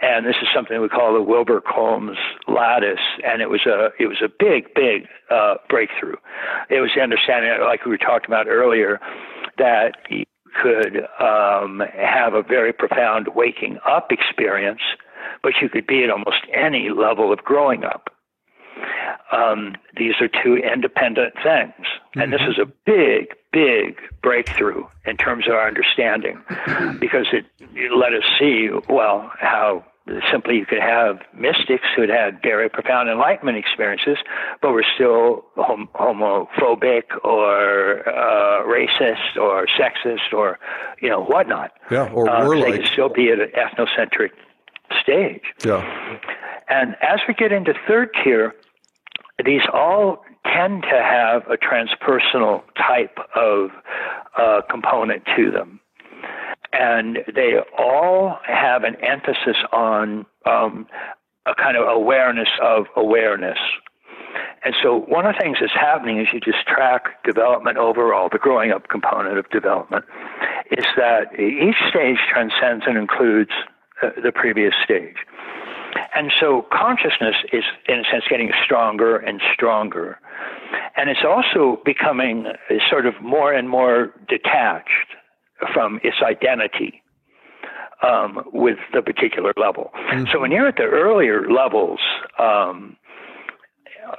And this is something we call the Wilber Combs lattice, and it was a it was a big, big uh, breakthrough. It was the understanding, like we were talking about earlier, that you could um, have a very profound waking up experience but you could be at almost any level of growing up. Um, these are two independent things. And mm-hmm. this is a big, big breakthrough in terms of our understanding because it, it let us see, well, how simply you could have mystics who had had very profound enlightenment experiences, but were still hom- homophobic or uh, racist or sexist or you know whatnot. Yeah, or uh, warlike. They could still be at an ethnocentric stage. Yeah. And as we get into third tier, these all tend to have a transpersonal type of uh, component to them. And they all have an emphasis on um, a kind of awareness of awareness. And so, one of the things that's happening as you just track development overall, the growing up component of development, is that each stage transcends and includes the previous stage. And so consciousness is, in a sense, getting stronger and stronger. And it's also becoming sort of more and more detached from its identity um, with the particular level. Mm-hmm. So when you're at the earlier levels, um,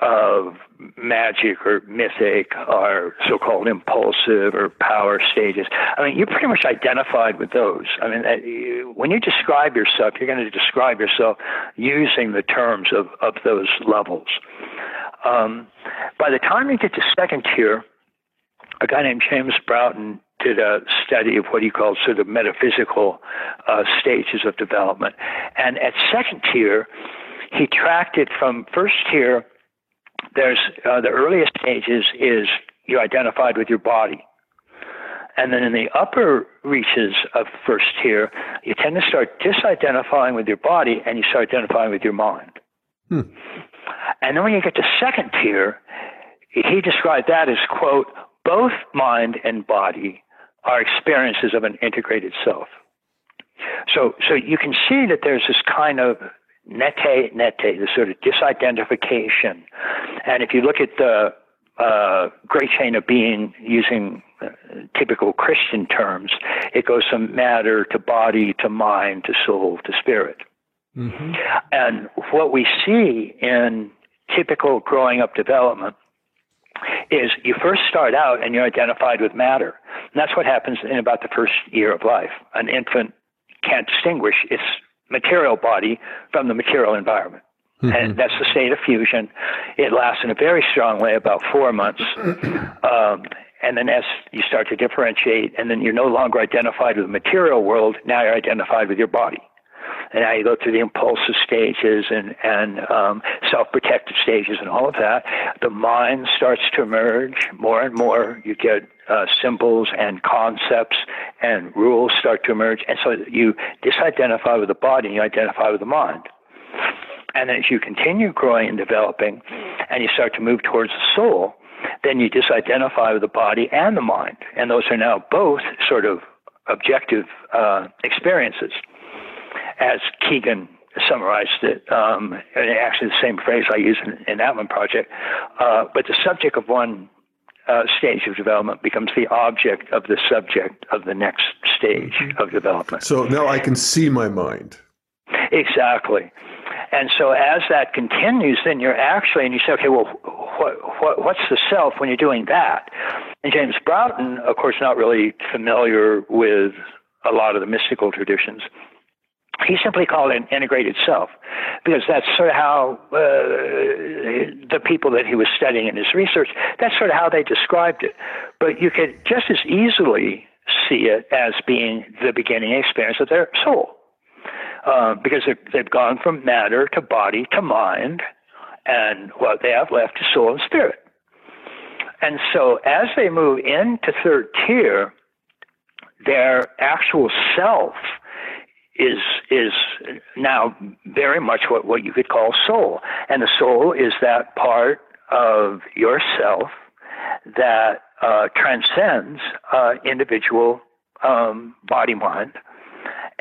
of magic or mythic or so-called impulsive or power stages. I mean, you're pretty much identified with those. I mean, uh, when you describe yourself, you're going to describe yourself using the terms of, of those levels. Um, by the time you get to second tier, a guy named James Broughton did a study of what he called sort of metaphysical uh, stages of development. And at second tier, he tracked it from first tier there's uh, the earliest stages is you identified with your body. And then in the upper reaches of first tier, you tend to start disidentifying with your body and you start identifying with your mind. Hmm. And then when you get to second tier, he described that as, quote, both mind and body are experiences of an integrated self. So, so you can see that there's this kind of neti neti, this sort of disidentification. And if you look at the uh, great chain of being using uh, typical Christian terms, it goes from matter to body to mind to soul to spirit. Mm-hmm. And what we see in typical growing up development is you first start out and you're identified with matter. And that's what happens in about the first year of life. An infant can't distinguish its material body from the material environment. Mm-hmm. And that's the state of fusion. It lasts in a very strong way, about four months. Um, and then as you start to differentiate, and then you're no longer identified with the material world, now you're identified with your body. And now you go through the impulsive stages and, and um, self protective stages and all of that. The mind starts to emerge more and more. You get uh, symbols and concepts and rules start to emerge. And so you disidentify with the body and you identify with the mind. And then as you continue growing and developing and you start to move towards the soul, then you disidentify with the body and the mind. And those are now both sort of objective uh, experiences. As Kegan summarized it, um, and actually the same phrase I use in, in that one project, uh, but the subject of one uh, stage of development becomes the object of the subject of the next stage mm-hmm. of development. So now I can see my mind. Exactly. And so as that continues, then you're actually, and you say, okay, well, what, what, what's the self when you're doing that? And James Broughton, of course, not really familiar with a lot of the mystical traditions. He simply called it an integrated self because that's sort of how uh, the people that he was studying in his research, that's sort of how they described it. But you could just as easily see it as being the beginning experience of their soul. Uh, because they've gone from matter to body to mind, and what they have left is soul and spirit. And so as they move into third tier, their actual self is is now very much what, what you could call soul. And the soul is that part of yourself that uh, transcends uh, individual um, body mind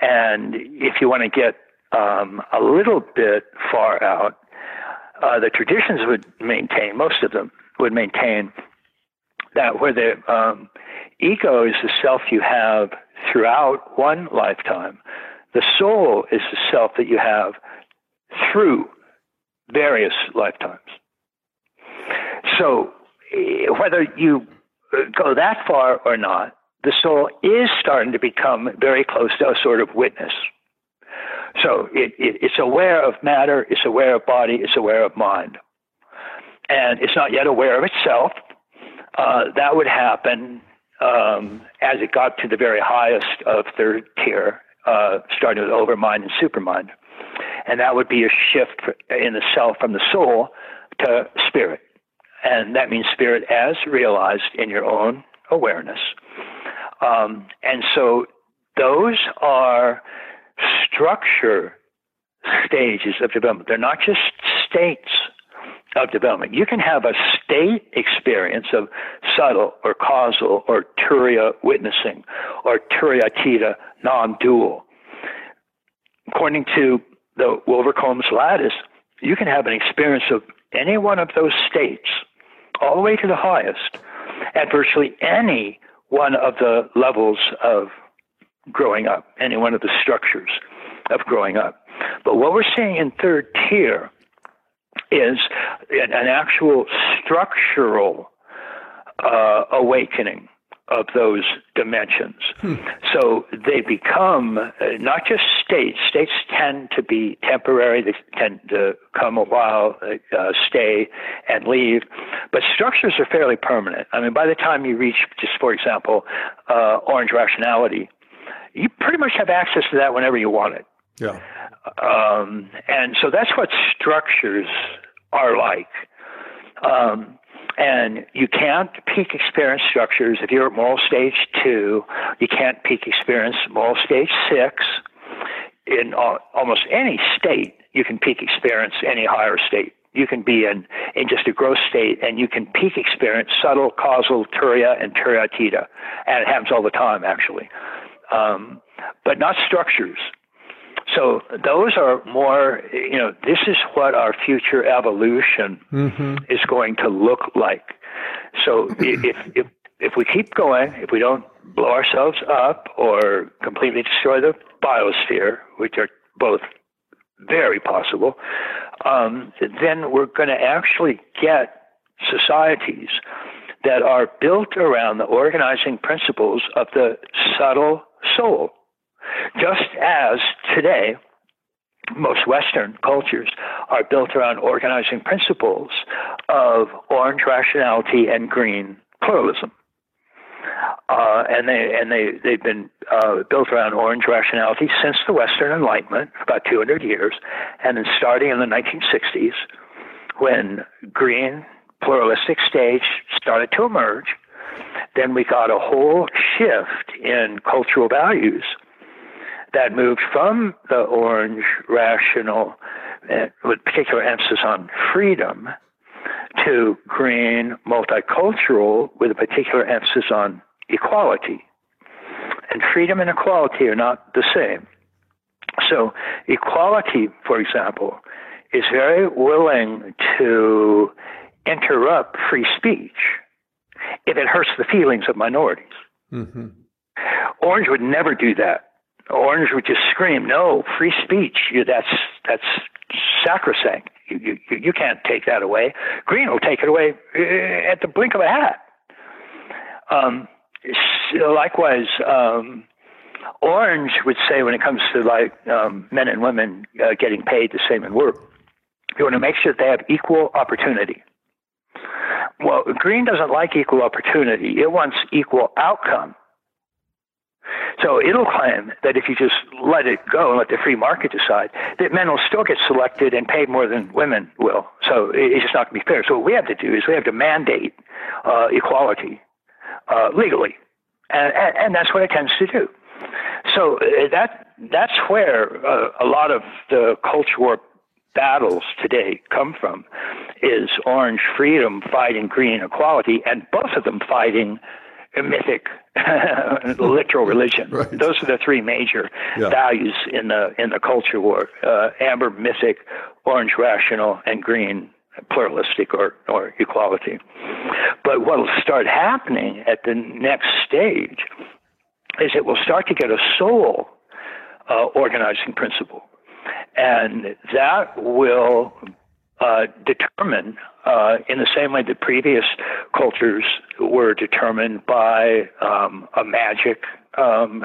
and if you want to get um, a little bit far out, uh, the traditions would maintain, most of them would maintain that where the um, ego is the self you have throughout one lifetime, the soul is the self that you have through various lifetimes. So, eh, whether you go that far or not, the soul is starting to become very close to a sort of witness. So it, it, it's aware of matter, it's aware of body, it's aware of mind. And it's not yet aware of itself. Uh, that would happen um, as it got to the very highest of third tier, uh, starting with overmind and supermind. And that would be a shift in the self from the soul to spirit. And that means spirit as realized in your own awareness. Um, and so those are structure stages of development. They're not just states of development. You can have a state experience of subtle or causal or turiya witnessing or turiyatita non dual. According to the Wilber-Combs lattice, you can have an experience of any one of those states, all the way to the highest, at virtually any one of the levels of growing up, any one of the structures of growing up. But what we're seeing in third tier is an, actual structural uh, awakening of those dimensions. Hmm. So they become uh, not just states. States tend to be temporary. They tend to come a while, uh, stay, and leave. But structures are fairly permanent. I mean, by the time you reach, just for example, uh, orange rationality, you pretty much have access to that whenever you want it. Yeah. Um, and so that's what structures are like. Um, and you can't peak experience structures if you're at moral stage two. You can't peak experience moral stage six. In almost any state, you can peak experience any higher state. You can be in, in just a gross state and you can peak experience subtle, causal, turiya, and turiyatita. And it happens all the time, actually. Um, but not structures. So those are more, you know, this is what our future evolution mm-hmm. is going to look like. So if, if, if we keep going, if we don't blow ourselves up or completely destroy the biosphere, which are both very possible, um, then we're going to actually get societies that are built around the organizing principles of the subtle soul. Just as today, most Western cultures are built around organizing principles of orange rationality and green pluralism. Uh, and they and they they've been uh, built around orange rationality since the Western Enlightenment, about 200 years, and then starting in the 1960s, when green pluralistic stage started to emerge, then we got a whole shift in cultural values that moved from the orange rational, uh, with particular emphasis on freedom, to green multicultural with a particular emphasis on equality. And freedom and equality are not the same. So, equality, for example, is very willing to interrupt free speech if it hurts the feelings of minorities. Mm-hmm. Orange would never do that. Orange would just scream, "No, free speech! You, that's that's sacrosanct. You, you you can't take that away." Green will take it away eh, at the blink of a hat. Um, likewise, um, Orange would say when it comes to like um, men and women uh, getting paid the same in work, you want to make sure that they have equal opportunity. Well, Green doesn't like equal opportunity; it wants equal outcome. So it'll claim that if you just let it go and let the free market decide, that men will still get selected and paid more than women will. So it's just not going to be fair. So what we have to do is we have to mandate uh, equality uh, legally, and, and, and, that's what it tends to do. So uh, that that's where uh, a lot of the culture war battles today come from, is orange freedom fighting green equality, and both of them fighting mythic literal religion. Right. Those are the three major yeah. values in the in the culture war: uh, amber mythic, orange rational, and green pluralistic or, or equality. But what will start happening at the next stage is it will start to get a soul uh, organizing principle. And that will uh, determine, uh, in the same way that previous cultures were determined by um, a magic um,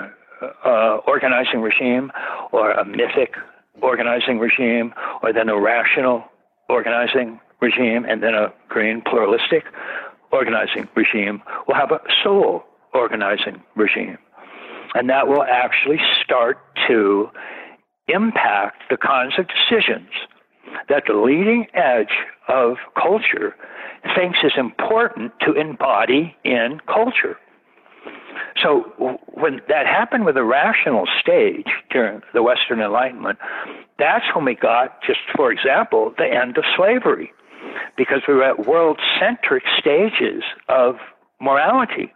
uh, organizing regime or a mythic organizing regime or then a rational organizing regime and then a green pluralistic organizing regime, will have a soul organizing regime. And that will actually start to impact the kinds of decisions that the leading edge of culture thinks is important to embody in culture. So when that happened with the rational stage during the Western Enlightenment, that's when we got, just for example, the end of slavery, because we were at world-centric stages of morality,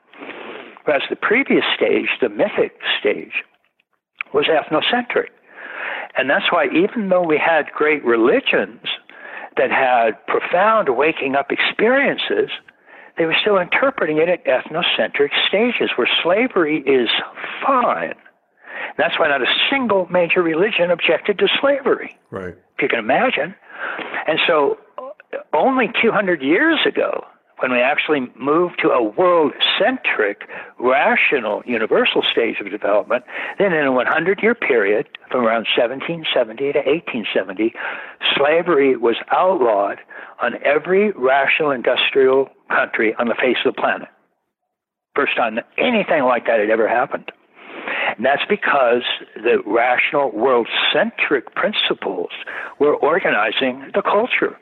whereas the previous stage, the mythic stage, was ethnocentric. And that's why, even though we had great religions that had profound waking up experiences, they were still interpreting it at ethnocentric stages where slavery is fine. That's why not a single major religion objected to slavery. Right. If you can imagine. And so, uh, only 200 years ago, when we actually move to a world centric, rational, universal stage of development, then in a 100 year period, from around 1770 to 1870, slavery was outlawed on every rational industrial country on the face of the planet. First time anything like that had ever happened. And that's because the rational, world centric principles were organizing the culture.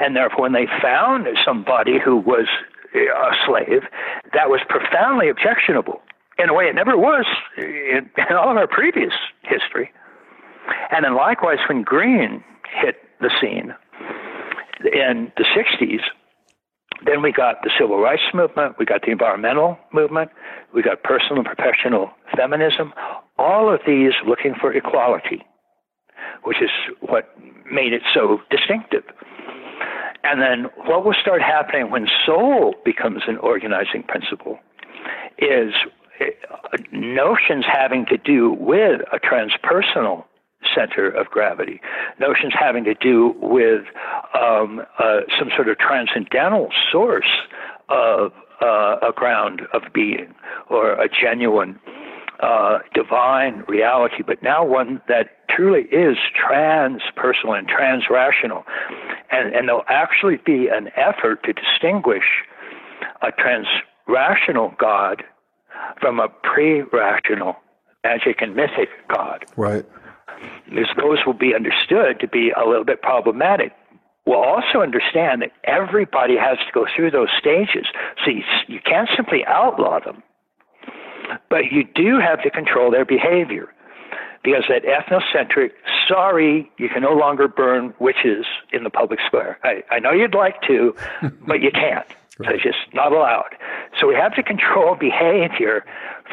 And therefore, when they found somebody who was uh, a slave, that was profoundly objectionable in a way it never was in, in all of our previous history. And then likewise, when Green hit the scene in the 60s, then we got the civil rights movement, we got the environmental movement, we got personal and professional feminism, all of these looking for equality, which is what made it so distinctive. And then what will start happening when soul becomes an organizing principle is uh, notions having to do with a transpersonal center of gravity, notions having to do with um, uh, some sort of transcendental source of uh, a ground of being or a genuine uh, divine reality, but now one that truly is transpersonal and transrational. And, and there'll actually be an effort to distinguish a transrational God from a pre rational magic and mythic God. Right. Because those will be understood to be a little bit problematic. We'll also understand that everybody has to go through those stages. So you, you can't simply outlaw them, but you do have to control their behavior. Because that ethnocentric, sorry, you can no longer burn witches in the public square. I, I know you'd like to, but you can't. So it's just not allowed. So we have to control behavior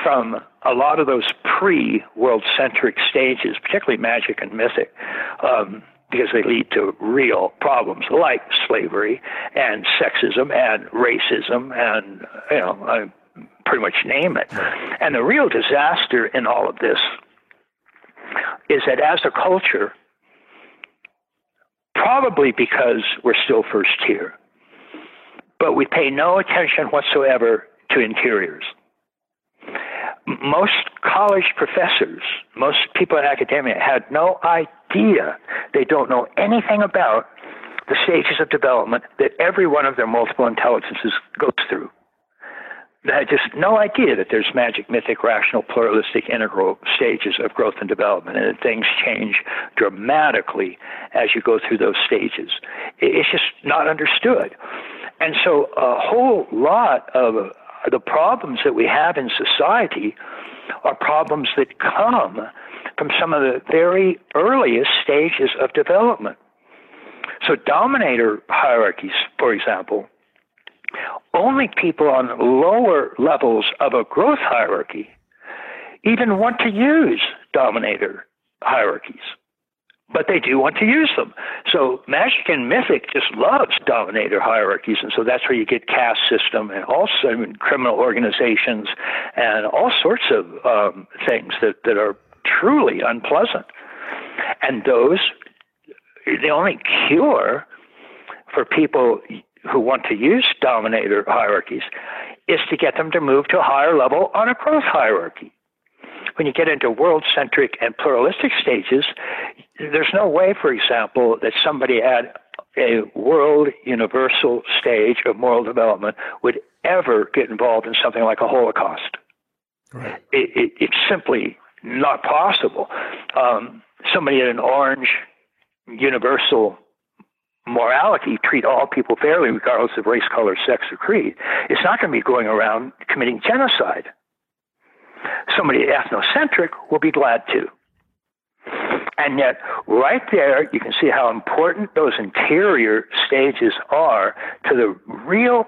from a lot of those pre world centric stages, particularly magic and mythic. Um, because they lead to real problems like slavery and sexism and racism and you know I pretty much name it. And the real disaster in all of this is that as a culture, probably because we're still first tier, but we pay no attention whatsoever to interiors. Most college professors, most people in academia had no idea, they don't know anything about the stages of development that every one of their multiple intelligences goes through. Had just no idea that there's magic, mythic, rational, pluralistic, integral stages of growth and development, and that things change dramatically as you go through those stages. It's just not understood. And so a whole lot of the problems that we have in society are problems that come from some of the very earliest stages of development. So, dominator hierarchies, for example, only people on lower levels of a growth hierarchy even want to use dominator hierarchies but they do want to use them. So magic and mythic just loves dominator hierarchies, and so that's where you get caste system and also criminal organizations and all sorts of um, things that, that are truly unpleasant. And those, the only cure for people who want to use dominator hierarchies is to get them to move to a higher level on a growth hierarchy when you get into world centric and pluralistic stages, there's no way, for example, that somebody at a world universal stage of moral development would ever get involved in something like a Holocaust. Right. It, it, it's simply not possible. Um, somebody at an orange universal morality, treat all people fairly, regardless of race, color, sex, or creed, it's not going to be going around committing genocide somebody ethnocentric will be glad to. And yet, right there, you can see how important those interior stages are to the real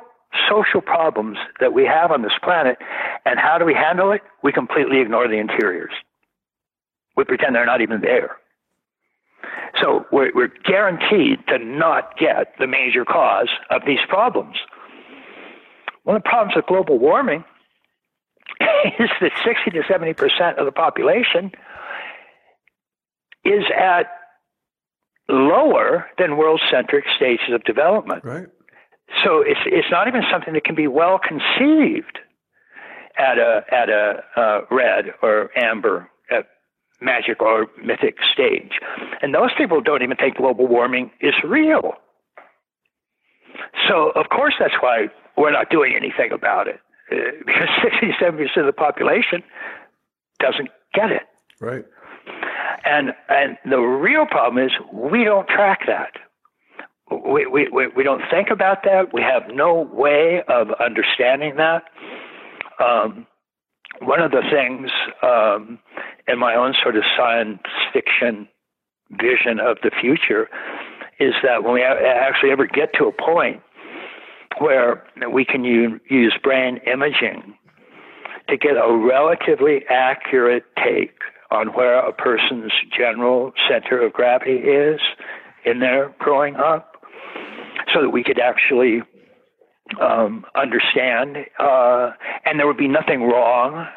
social problems that we have on this planet. And how do we handle it? We completely ignore the interiors. We pretend they're not even there. So we're, we're guaranteed to not get the major cause of these problems. One of the problems with global warming is that 60 to 70 percent of the population is at lower than world-centric stages of development. Right. So it's it's not even something that can be well conceived at a at a uh, red or amber magic or mythic stage, and those people don't even think global warming is real. So of course that's why we're not doing anything about it. because 67% of the population doesn't get it. Right. And and the real problem is we don't track that. we, we, we don't think about that. We have no way of understanding that. Um, one of the things um, in my own sort of science fiction vision of the future is that when we actually ever get to a point where we can use brain imaging to get a relatively accurate take on where a person's general center of gravity is in their growing up, so that we could actually um, understand, uh, and there would be nothing wrong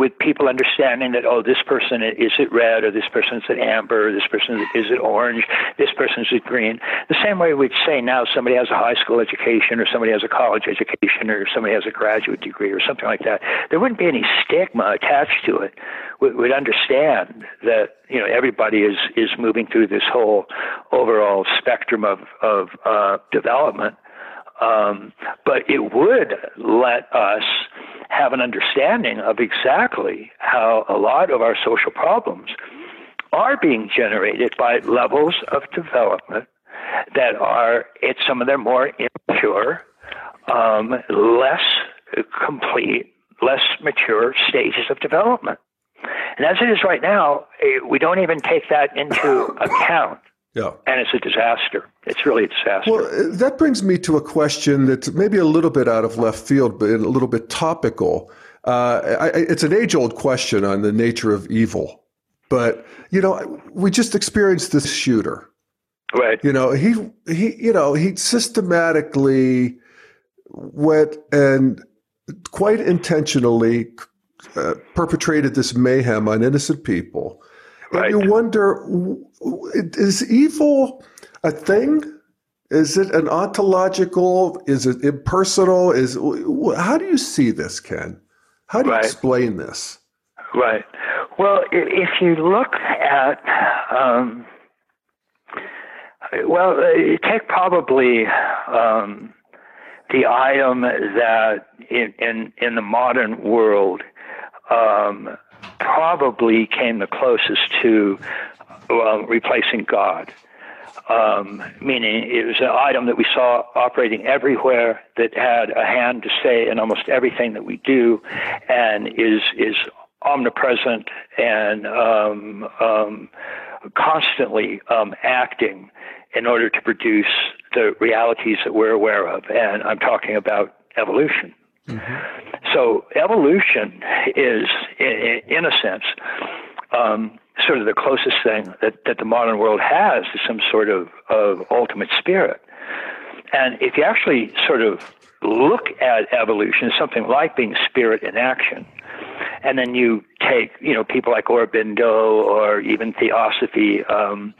with people understanding that oh this person is it red or this person is it amber or this person is it orange this person is it green. The same way we'd say now somebody has a high school education or somebody has a college education or somebody has a graduate degree or something like that there wouldn't be any stigma attached to it. We, would understand that you know everybody is is moving through this whole overall spectrum of of uh, development um, but it would let us have an understanding of exactly how a lot of our social problems are being generated by levels of development that are at some of their more immature, um, less complete, less mature stages of development. And as it is right now, eh, we don't even take that into account. Yeah. And it's a disaster. It's really a disaster. Well, uh, that brings me to a question that's maybe a little bit out of left field, but a little bit topical. Uh, I, it's an age old question on the nature of evil. But, you know, we just experienced this shooter. Right. You know, he, he, you know, he systematically went and quite intentionally uh, perpetrated this mayhem on innocent people Right. And you wonder is evil a thing? Is it an ontological? Is it impersonal? Is how do you see this, Ken? How do you right. explain this? Right. Well, if you look at, um, well, uh, take probably um, the item that in, in in the modern world um, probably came the closest to uh, replacing God. Um, meaning it was an item that we saw operating everywhere that had a hand to say in almost everything that we do and is is omnipresent and um, um, constantly um, acting in order to produce the realities that we're aware of. And I'm talking about evolution. Mm-hmm. So evolution is, in a sense, um, sort of the closest thing that, that the modern world has to some sort of, of ultimate spirit. And if you actually sort of look at evolution, as something like being spirit in action, and then you take, you know, people like Aurobindo or even Theosophy, um,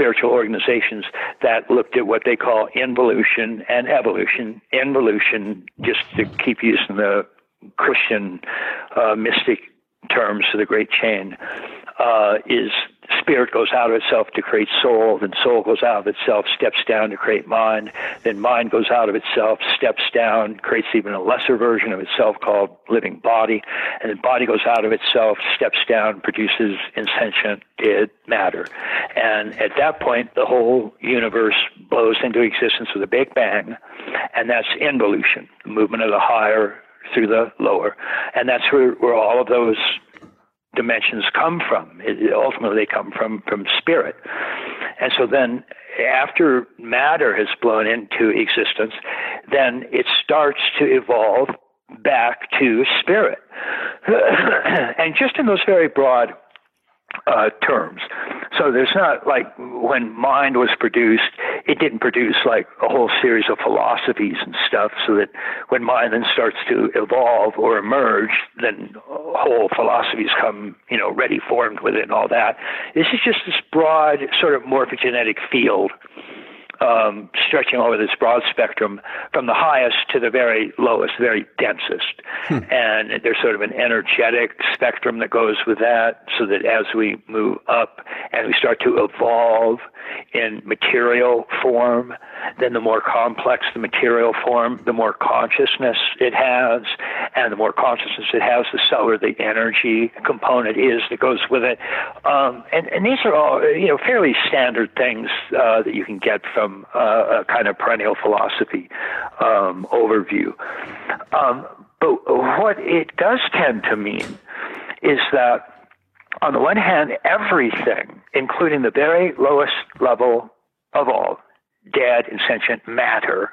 spiritual organizations that looked at what they call involution and evolution. Involution, just to keep using the Christian uh, mystic terms for the great chain, uh, is spirit goes out of itself to create soul, then soul goes out of itself, steps down to create mind, then mind goes out of itself, steps down, creates even a lesser version of itself called living body, and then body goes out of itself, steps down, produces insentient dead matter. And at that point, the whole universe blows into existence with a big bang, and that's involution, the movement of the higher through the lower. And that's where, where all of those dimensions come from. It, ultimately, they come from from spirit. And so then, after matter has blown into existence, then it starts to evolve back to spirit. and just in those very broad uh, terms. So there's not like when mind was produced, it didn't produce like a whole series of philosophies and stuff. So that when mind then starts to evolve or emerge, then whole philosophies come, you know, ready formed with it and all that. This is just this broad sort of morphogenetic field um, stretching over this broad spectrum from the highest to the very lowest, very densest. Hmm. And there's sort of an energetic spectrum that goes with that, so that as we move up and we start to evolve in material form, then the more complex the material form, the more consciousness it has, and the more consciousness it has, the cellular the energy component is that goes with it. Um, and, and these are all you know fairly standard things uh, that you can get from uh, a kind of perennial philosophy um, overview. Um, but what it does tend to mean is that, on the one hand, everything, including the very lowest level of all, dead and sentient matter,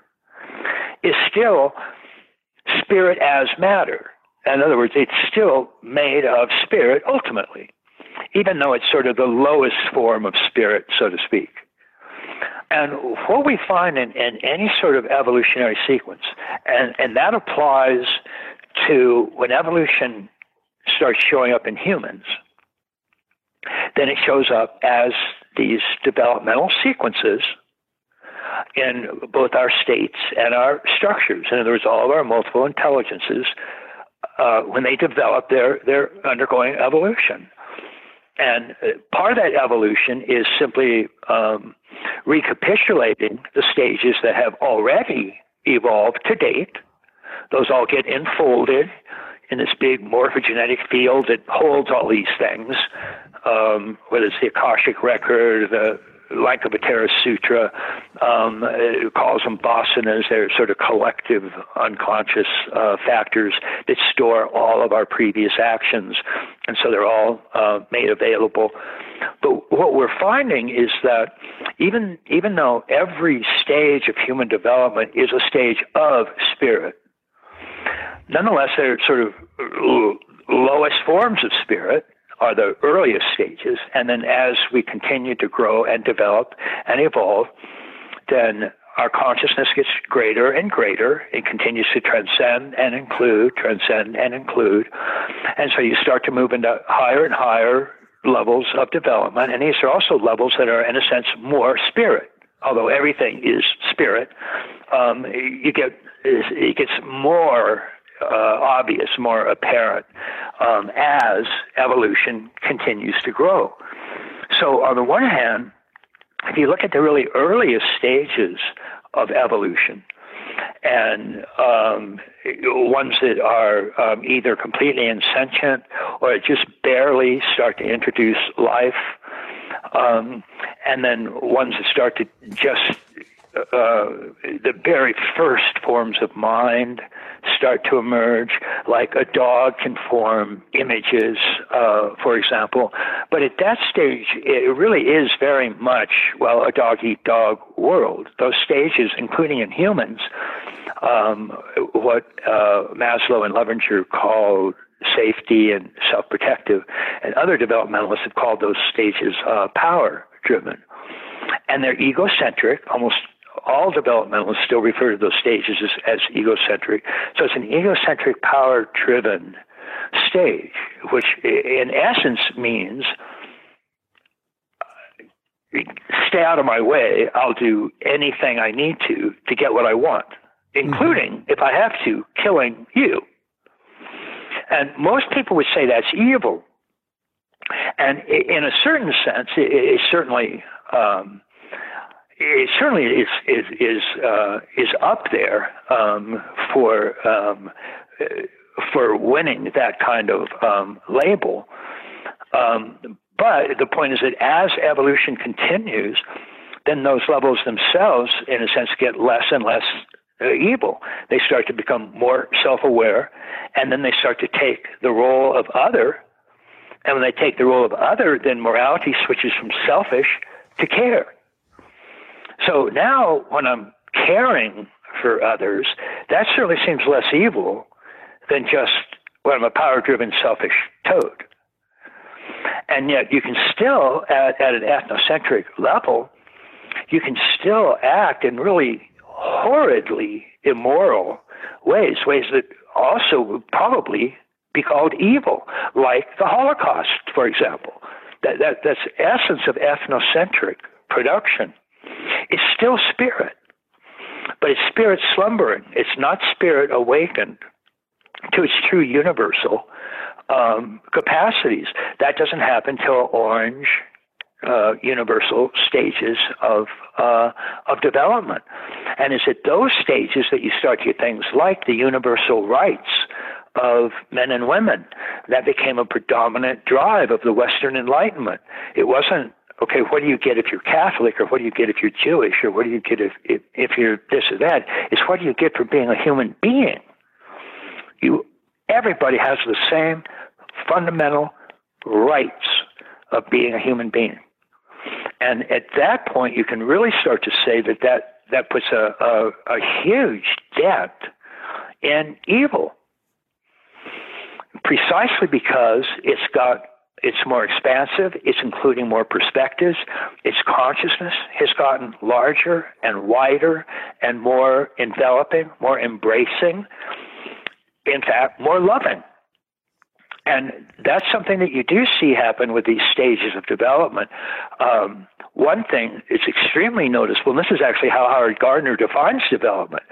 is still spirit as matter. In other words, it's still made of spirit ultimately, even though it's sort of the lowest form of spirit, so to speak. And what we find in, in any sort of evolutionary sequence, and, and that applies to when evolution starts showing up in humans, then it shows up as these developmental sequences in both our states and our structures. In other words, all of our multiple intelligences, uh, when they develop, they're, they're undergoing evolution. And uh, part of that evolution is simply um, recapitulating the stages that have already evolved to date. Those all get enfolded in this big morphogenetic field that holds all these things, um, whether it's the Akashic record, the Lankavatara Sutra um, calls them vasanas. They're sort of collective unconscious uh, factors that store all of our previous actions, and so they're all uh, made available. But what we're finding is that even even though every stage of human development is a stage of spirit, nonetheless they're sort of lowest forms of spirit are the earliest stages. And then as we continue to grow and develop and evolve, then our consciousness gets greater and greater. It continues to transcend and include, transcend and include. And so you start to move into higher and higher levels of development. And these are also levels that are, in a sense, more spirit. Although everything is spirit, um, you get it gets more uh, obvious, more apparent um, as evolution continues to grow. So, on the one hand, if you look at the really earliest stages of evolution, and um, ones that are um, either completely insentient or just barely start to introduce life, um, and then ones that start to just uh, the very first forms of mind start to emerge, like a dog can form images, uh, for example. But at that stage, it really is very much, well, a dog eat dog world. Those stages, including in humans, um, what uh, Maslow and Loevinger called safety and self protective, and other developmentalists have called those stages uh, power driven. And they're egocentric, almost all developmentalists still refer to those stages as, as egocentric. So it's an egocentric, power driven stage, which in essence means stay out of my way. I'll do anything I need to to get what I want, including, mm-hmm. if I have to, killing you. And most people would say that's evil. And in a certain sense, it, certainly um, it certainly is is is uh, is up there um, for um, for winning that kind of um, label. Um, but the point is that as evolution continues, then those levels themselves, in a sense, get less and less uh, evil. They start to become more self-aware, and then they start to take the role of other. And when they take the role of other, then morality switches from selfish to care so now when I'm caring for others, that certainly seems less evil than just when I'm a power driven, selfish toad. And yet you can still, at, at an ethnocentric level, you can still act in really horridly immoral ways, ways that also would probably be called evil, like the Holocaust, for example. That, that, that's essence of ethnocentric production. It's still spirit, but it's spirit slumbering. It's not spirit awakened to its true universal um, capacities. That doesn't happen till Orange uh, universal stages of uh, of development, and it's at those stages that you start to get things like the universal rights of men and women. That became a predominant drive of the Western Enlightenment. It wasn't okay. What do you get if you're Catholic, or what do you get if you're Jewish, or what do you get if if, if you're this or that? It's what do you get for being a human being. You everybody has the same fundamental rights of being a human being. And at that point, you can really start to say that that, that puts a, a, a huge dent in evil. Precisely because it's got it's more expansive, it's including more perspectives, its consciousness has gotten larger and wider and more enveloping, more embracing, in fact, more loving. And that's something that you do see happen with these stages of development. Um, one thing is extremely noticeable, and this is actually how Howard Gardner defines development.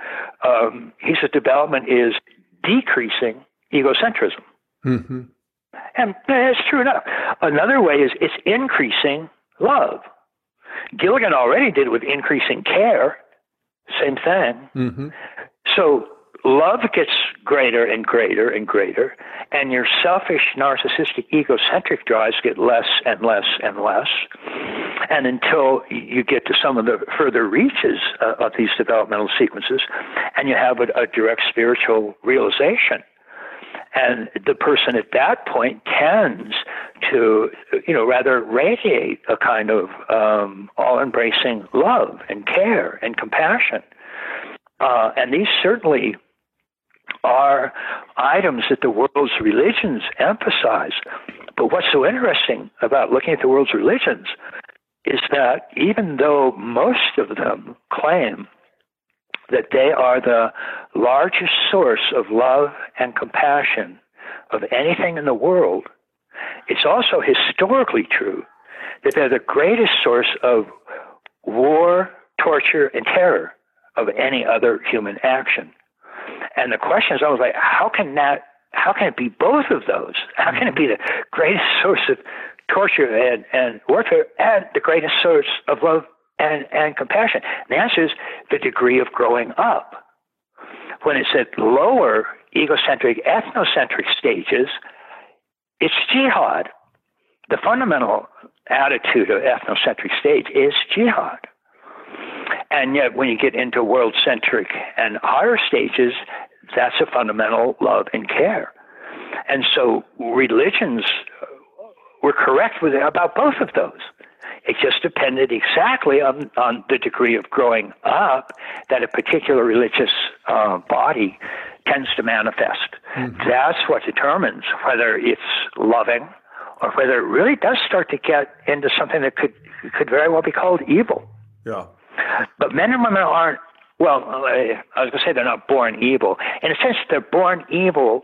Um, he says development is decreasing egocentrism. Mm-hmm. And that's true enough. Another way is it's increasing love. Gilligan already did it with increasing care, same thing. Mm-hmm. So love gets greater and greater and greater, and your selfish, narcissistic, egocentric drives get less and less and less. And until you get to some of the further reaches uh, of these developmental sequences, and you have a, a direct spiritual realization. And the person at that point tends to, you know, rather radiate a kind of um, all-embracing love and care and compassion. Uh, and these certainly are items that the world's religions emphasize. But what's so interesting about looking at the world's religions is that even though most of them claim that they are the largest source of love and compassion of anything in the world, it's also historically true that they're the greatest source of war, torture, and terror of any other human action. And the question is always like, how can that, how can it be both of those? How can it be the greatest source of torture and, and warfare and the greatest source of love and, and compassion? And the answer is the degree of growing up. When it's at lower egocentric, ethnocentric stages, it's jihad. The fundamental attitude of ethnocentric stage is jihad. And yet, when you get into world centric and higher stages, that's a fundamental love and care. And so, religions were correct with about both of those. It just depended exactly on, on the degree of growing up that a particular religious uh, body tends to manifest. Mm-hmm. That's what determines whether it's loving or whether it really does start to get into something that could could very well be called evil. Yeah. But men and women aren't, well, I was going to say they're not born evil. In a sense, they're born evil,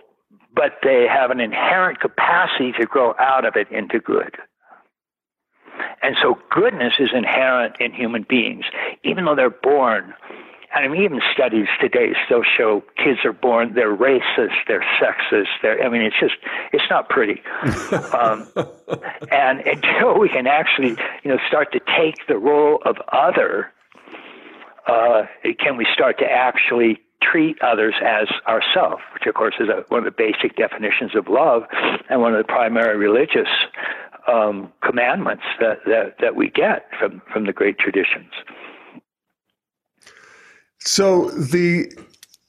but they have an inherent capacity to grow out of it into good. And so goodness is inherent in human beings, even though they're born. And I mean, even studies today still show kids are born, they're racist, they're sexist, they're, I mean, it's just, it's not pretty. um, and until we can actually, you know, start to take the role of other uh, can we start to actually treat others as ourselves, which of course is a, one of the basic definitions of love and one of the primary religious um, commandments that, that, that we get from, from the great traditions. So the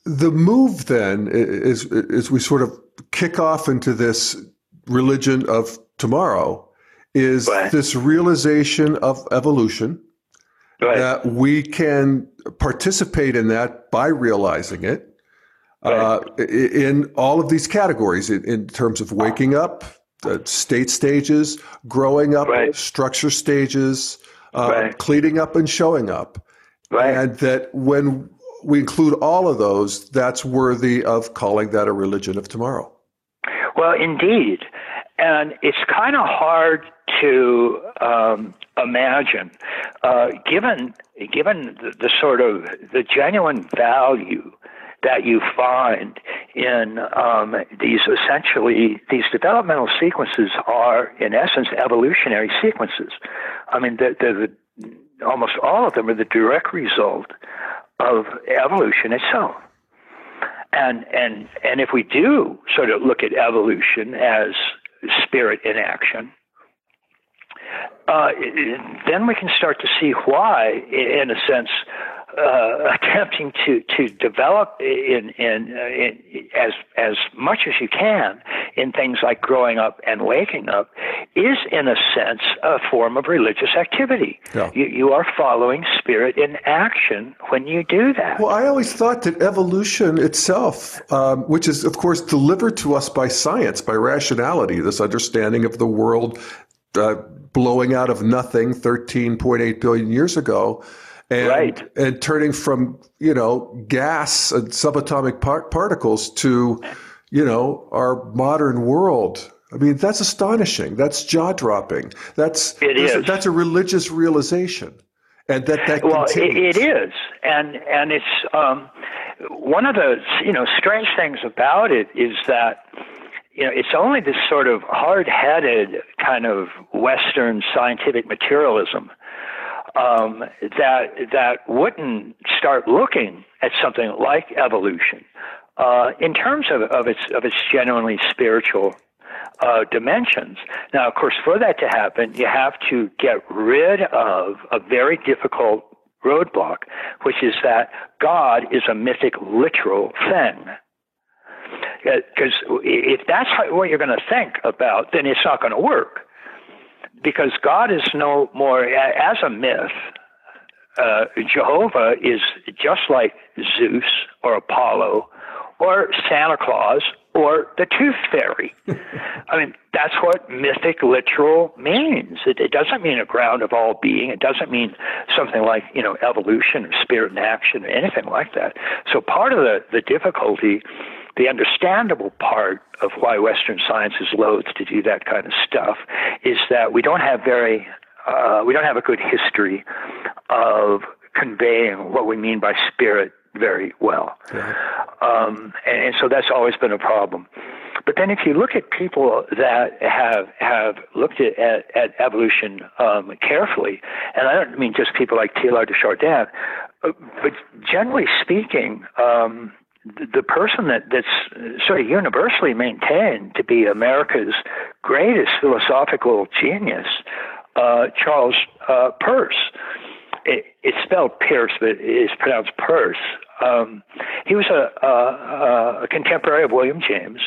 the move then is is we sort of kick off into this religion of tomorrow is this realization of evolution right. that we can participate in that by realizing it right. uh, in all of these categories in, in terms of waking up, state stages, growing up, right. structure stages, uh, cleaning up and showing up. And that when we include all of those, that's worthy of calling that a religion of tomorrow. Well, indeed. And it's kind of hard to um, imagine, uh, given given the, the, sort of the genuine value that you find in um, these essentially these developmental sequences are in essence evolutionary sequences. I mean, they're, they're the, almost all of them are the direct result of evolution itself. And and and if we do sort of look at evolution as spirit in action, uh, then we can start to see why, in a sense, uh, attempting to, to develop in, in, uh, in, as as much as you can in things like growing up and waking up is in a sense a form of religious activity. Yeah. You, you are following spirit in action when you do that. Well, I always thought that evolution itself, um, which is of course delivered to us by science, by rationality, this understanding of the world uh, blowing out of nothing 13.8 billion years ago and, right. and turning from you know gas and subatomic par- particles to you know our modern world. I mean, that's astonishing. That's jaw dropping. That's it is. that's a religious realization, and that that well, continues. it, it is, and and it's um, one of the you know strange things about it is that you know, it's only this sort of hard-headed kind of Western scientific materialism um, that that wouldn't start looking at something like evolution uh, in terms of, of its of its genuinely spiritual uh, dimensions. Now, of course, for that to happen, you have to get rid of a very difficult roadblock, which is that God is a mythic, literal thing. Because if that's what you're going to think about, then it's not going to work because God is no more as a myth. Uh, Jehovah is just like Zeus or Apollo or Santa Claus or the Tooth Fairy. I mean, that's what mythic literal means. It, it, doesn't mean a ground of all being. It doesn't mean something like, you know, evolution or spirit in action or anything like that. So part of the, the difficulty the understandable part of why Western science is loath to do that kind of stuff is that we don't have very uh, we don't have a good history of conveying what we mean by spirit very well. Yeah. Um, and, and, so that's always been a problem. But then if you look at people that have have looked at, at, at evolution um, carefully, and I don't mean just people like Teilhard de Chardin, uh, but generally speaking, um, the person that, that's sort of universally maintained to be America's greatest philosophical genius, uh, Charles uh, Peirce. It, it's spelled Pierce, but it's pronounced Peirce. Um, he was a, a, a, contemporary of William James,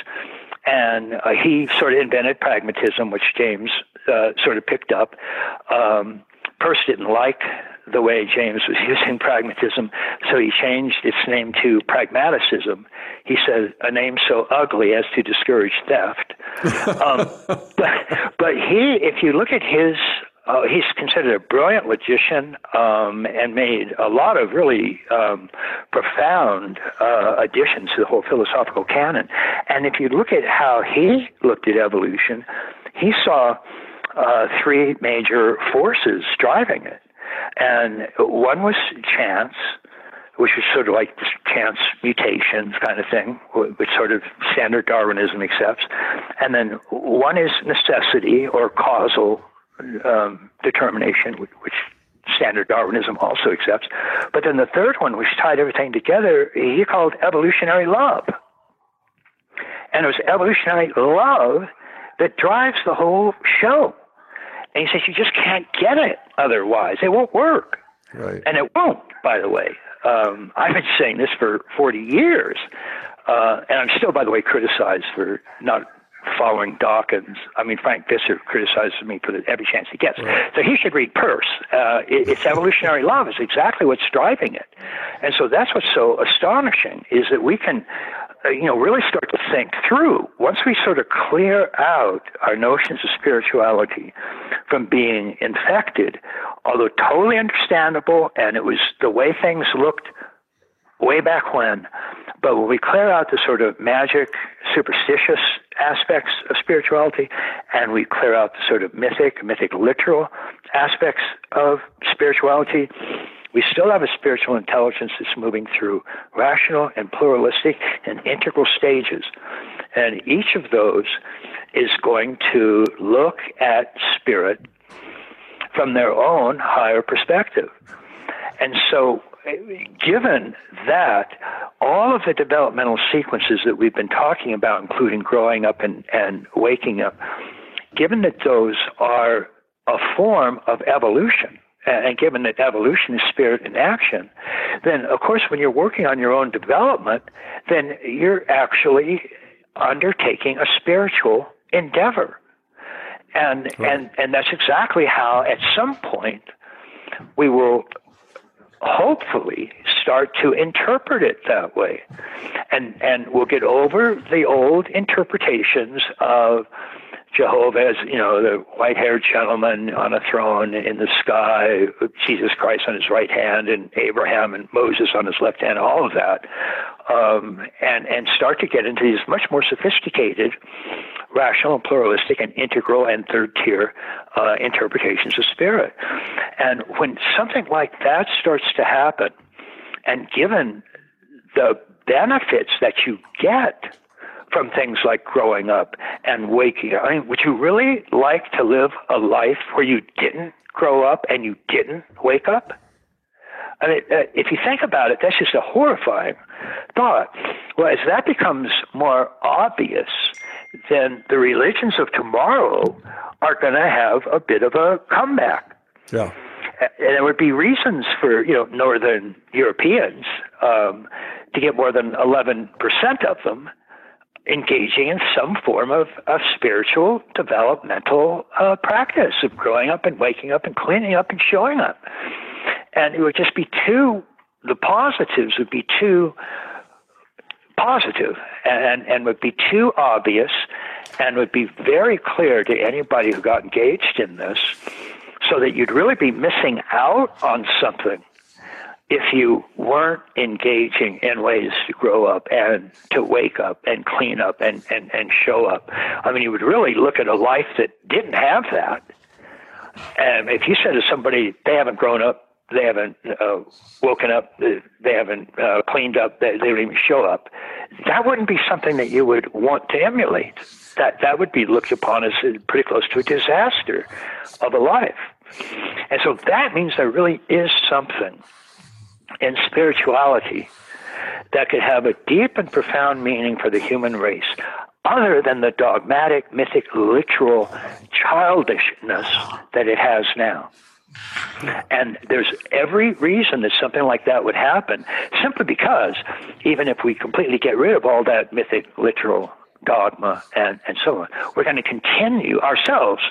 and uh, he sort of invented pragmatism, which James uh, sort of picked up. Um, Peirce didn't like the way James was using pragmatism, so he changed its name to pragmaticism. He said a name so ugly as to discourage theft. um, but, but he, if you look at his uh, he's considered a brilliant logician um, and made a lot of really um, profound uh, additions to the whole philosophical canon. And if you look at how he looked at evolution, he saw uh, three major forces driving it. And one was chance, which is sort of like chance mutations kind of thing, which sort of standard Darwinism accepts. And then one is necessity or causal um, determination, which standard Darwinism also accepts. But then the third one, which tied everything together, he called evolutionary love. And it was evolutionary love that drives the whole show. And he says, you just can't get it otherwise. It won't work. Right. And it won't, by the way. Um, I've been saying this for 40 years. Uh, and I'm still, by the way, criticized for not following Dawkins. I mean, Frank Visser criticizes me for the, every chance he gets. Right. So he should read Peirce. Uh, it, it's evolutionary love is exactly what's driving it. And so that's what's so astonishing is that we can Uh, you know, really start to think through once we sort of clear out our notions of spirituality from being infected, although totally understandable, and it was the way things looked way back when. But when we clear out the sort of magic, superstitious aspects of spirituality, and we clear out the sort of mythic, mythic literal aspects of spirituality, We still have a spiritual intelligence that's moving through rational and pluralistic and integral stages. And each of those is going to look at spirit from their own higher perspective. And so, given that, all of the developmental sequences that we've been talking about, including growing up and, and waking up, given that those are a form of evolution, and given that evolution is spirit in action, then of course when you're working on your own development, then you're actually undertaking a spiritual endeavor. And right. and and that's exactly how at some point we will hopefully start to interpret it that way. And and we'll get over the old interpretations of Jehovah as, you know, the white haired gentleman on a throne in the sky, Jesus Christ on his right hand, and Abraham and Moses on his left hand, all of that. Um, and, and start to get into these much more sophisticated, rational and pluralistic and integral and third tier uh, interpretations of spirit. And when something like that starts to happen, and given the benefits that you get from things like growing up and waking up. I mean, would you really like to live a life where you didn't grow up and you didn't wake up? I mean, uh, if you think about it, that's just a horrifying thought. Well, as that becomes more obvious, then the religions of tomorrow are going to have a bit of a comeback. Yeah. And there would be reasons for you know Northern Europeans um, to get more than 11% of them engaging in some form of, of spiritual developmental uh, practice of growing up and waking up and cleaning up and showing up. And it would just be too, the positives would be too positive and, and would be too obvious and would be very clear to anybody who got engaged in this so that you'd really be missing out on something if you weren't engaging in ways to grow up and to wake up and clean up and, and, and show up. I mean, you would really look at a life that didn't have that. And if you said to somebody, they haven't grown up, they haven't uh, woken up, they haven't uh, cleaned up, they, they don't even show up, that wouldn't be something that you would want to emulate. That, that would be looked upon as pretty close to a disaster of a life. And so that means there really is something and spirituality that could have a deep and profound meaning for the human race other than the dogmatic, mythic, literal childishness that it has now. And there's every reason that something like that would happen, simply because even if we completely get rid of all that mythic, literal dogma and, and so on, we're going to continue ourselves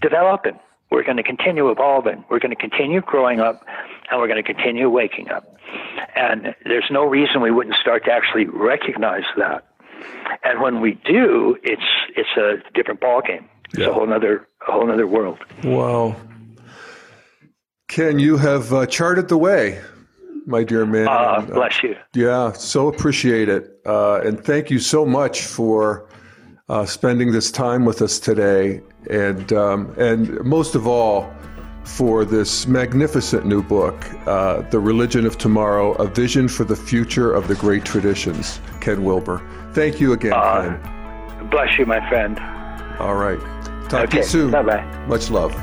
developing. We're going to continue evolving. We're going to continue growing up and we're going to continue waking up. And there's no reason we wouldn't start to actually recognize that. And when we do, it's it's a different ballgame. It's yeah. a whole other a whole other world. Wow. Ken, you have uh, charted the way, my dear man. Uh, bless you. Yeah, so appreciate it. Uh, and thank you so much for uh, spending this time with us today. And, um, and most of all, for this magnificent new book, uh, The Religion of Tomorrow A Vision for the Future of the Great Traditions, Ken Wilber. Thank you again, uh, Ken. Bless you, my friend. All right. Talk okay. to you soon. Bye bye. Much love.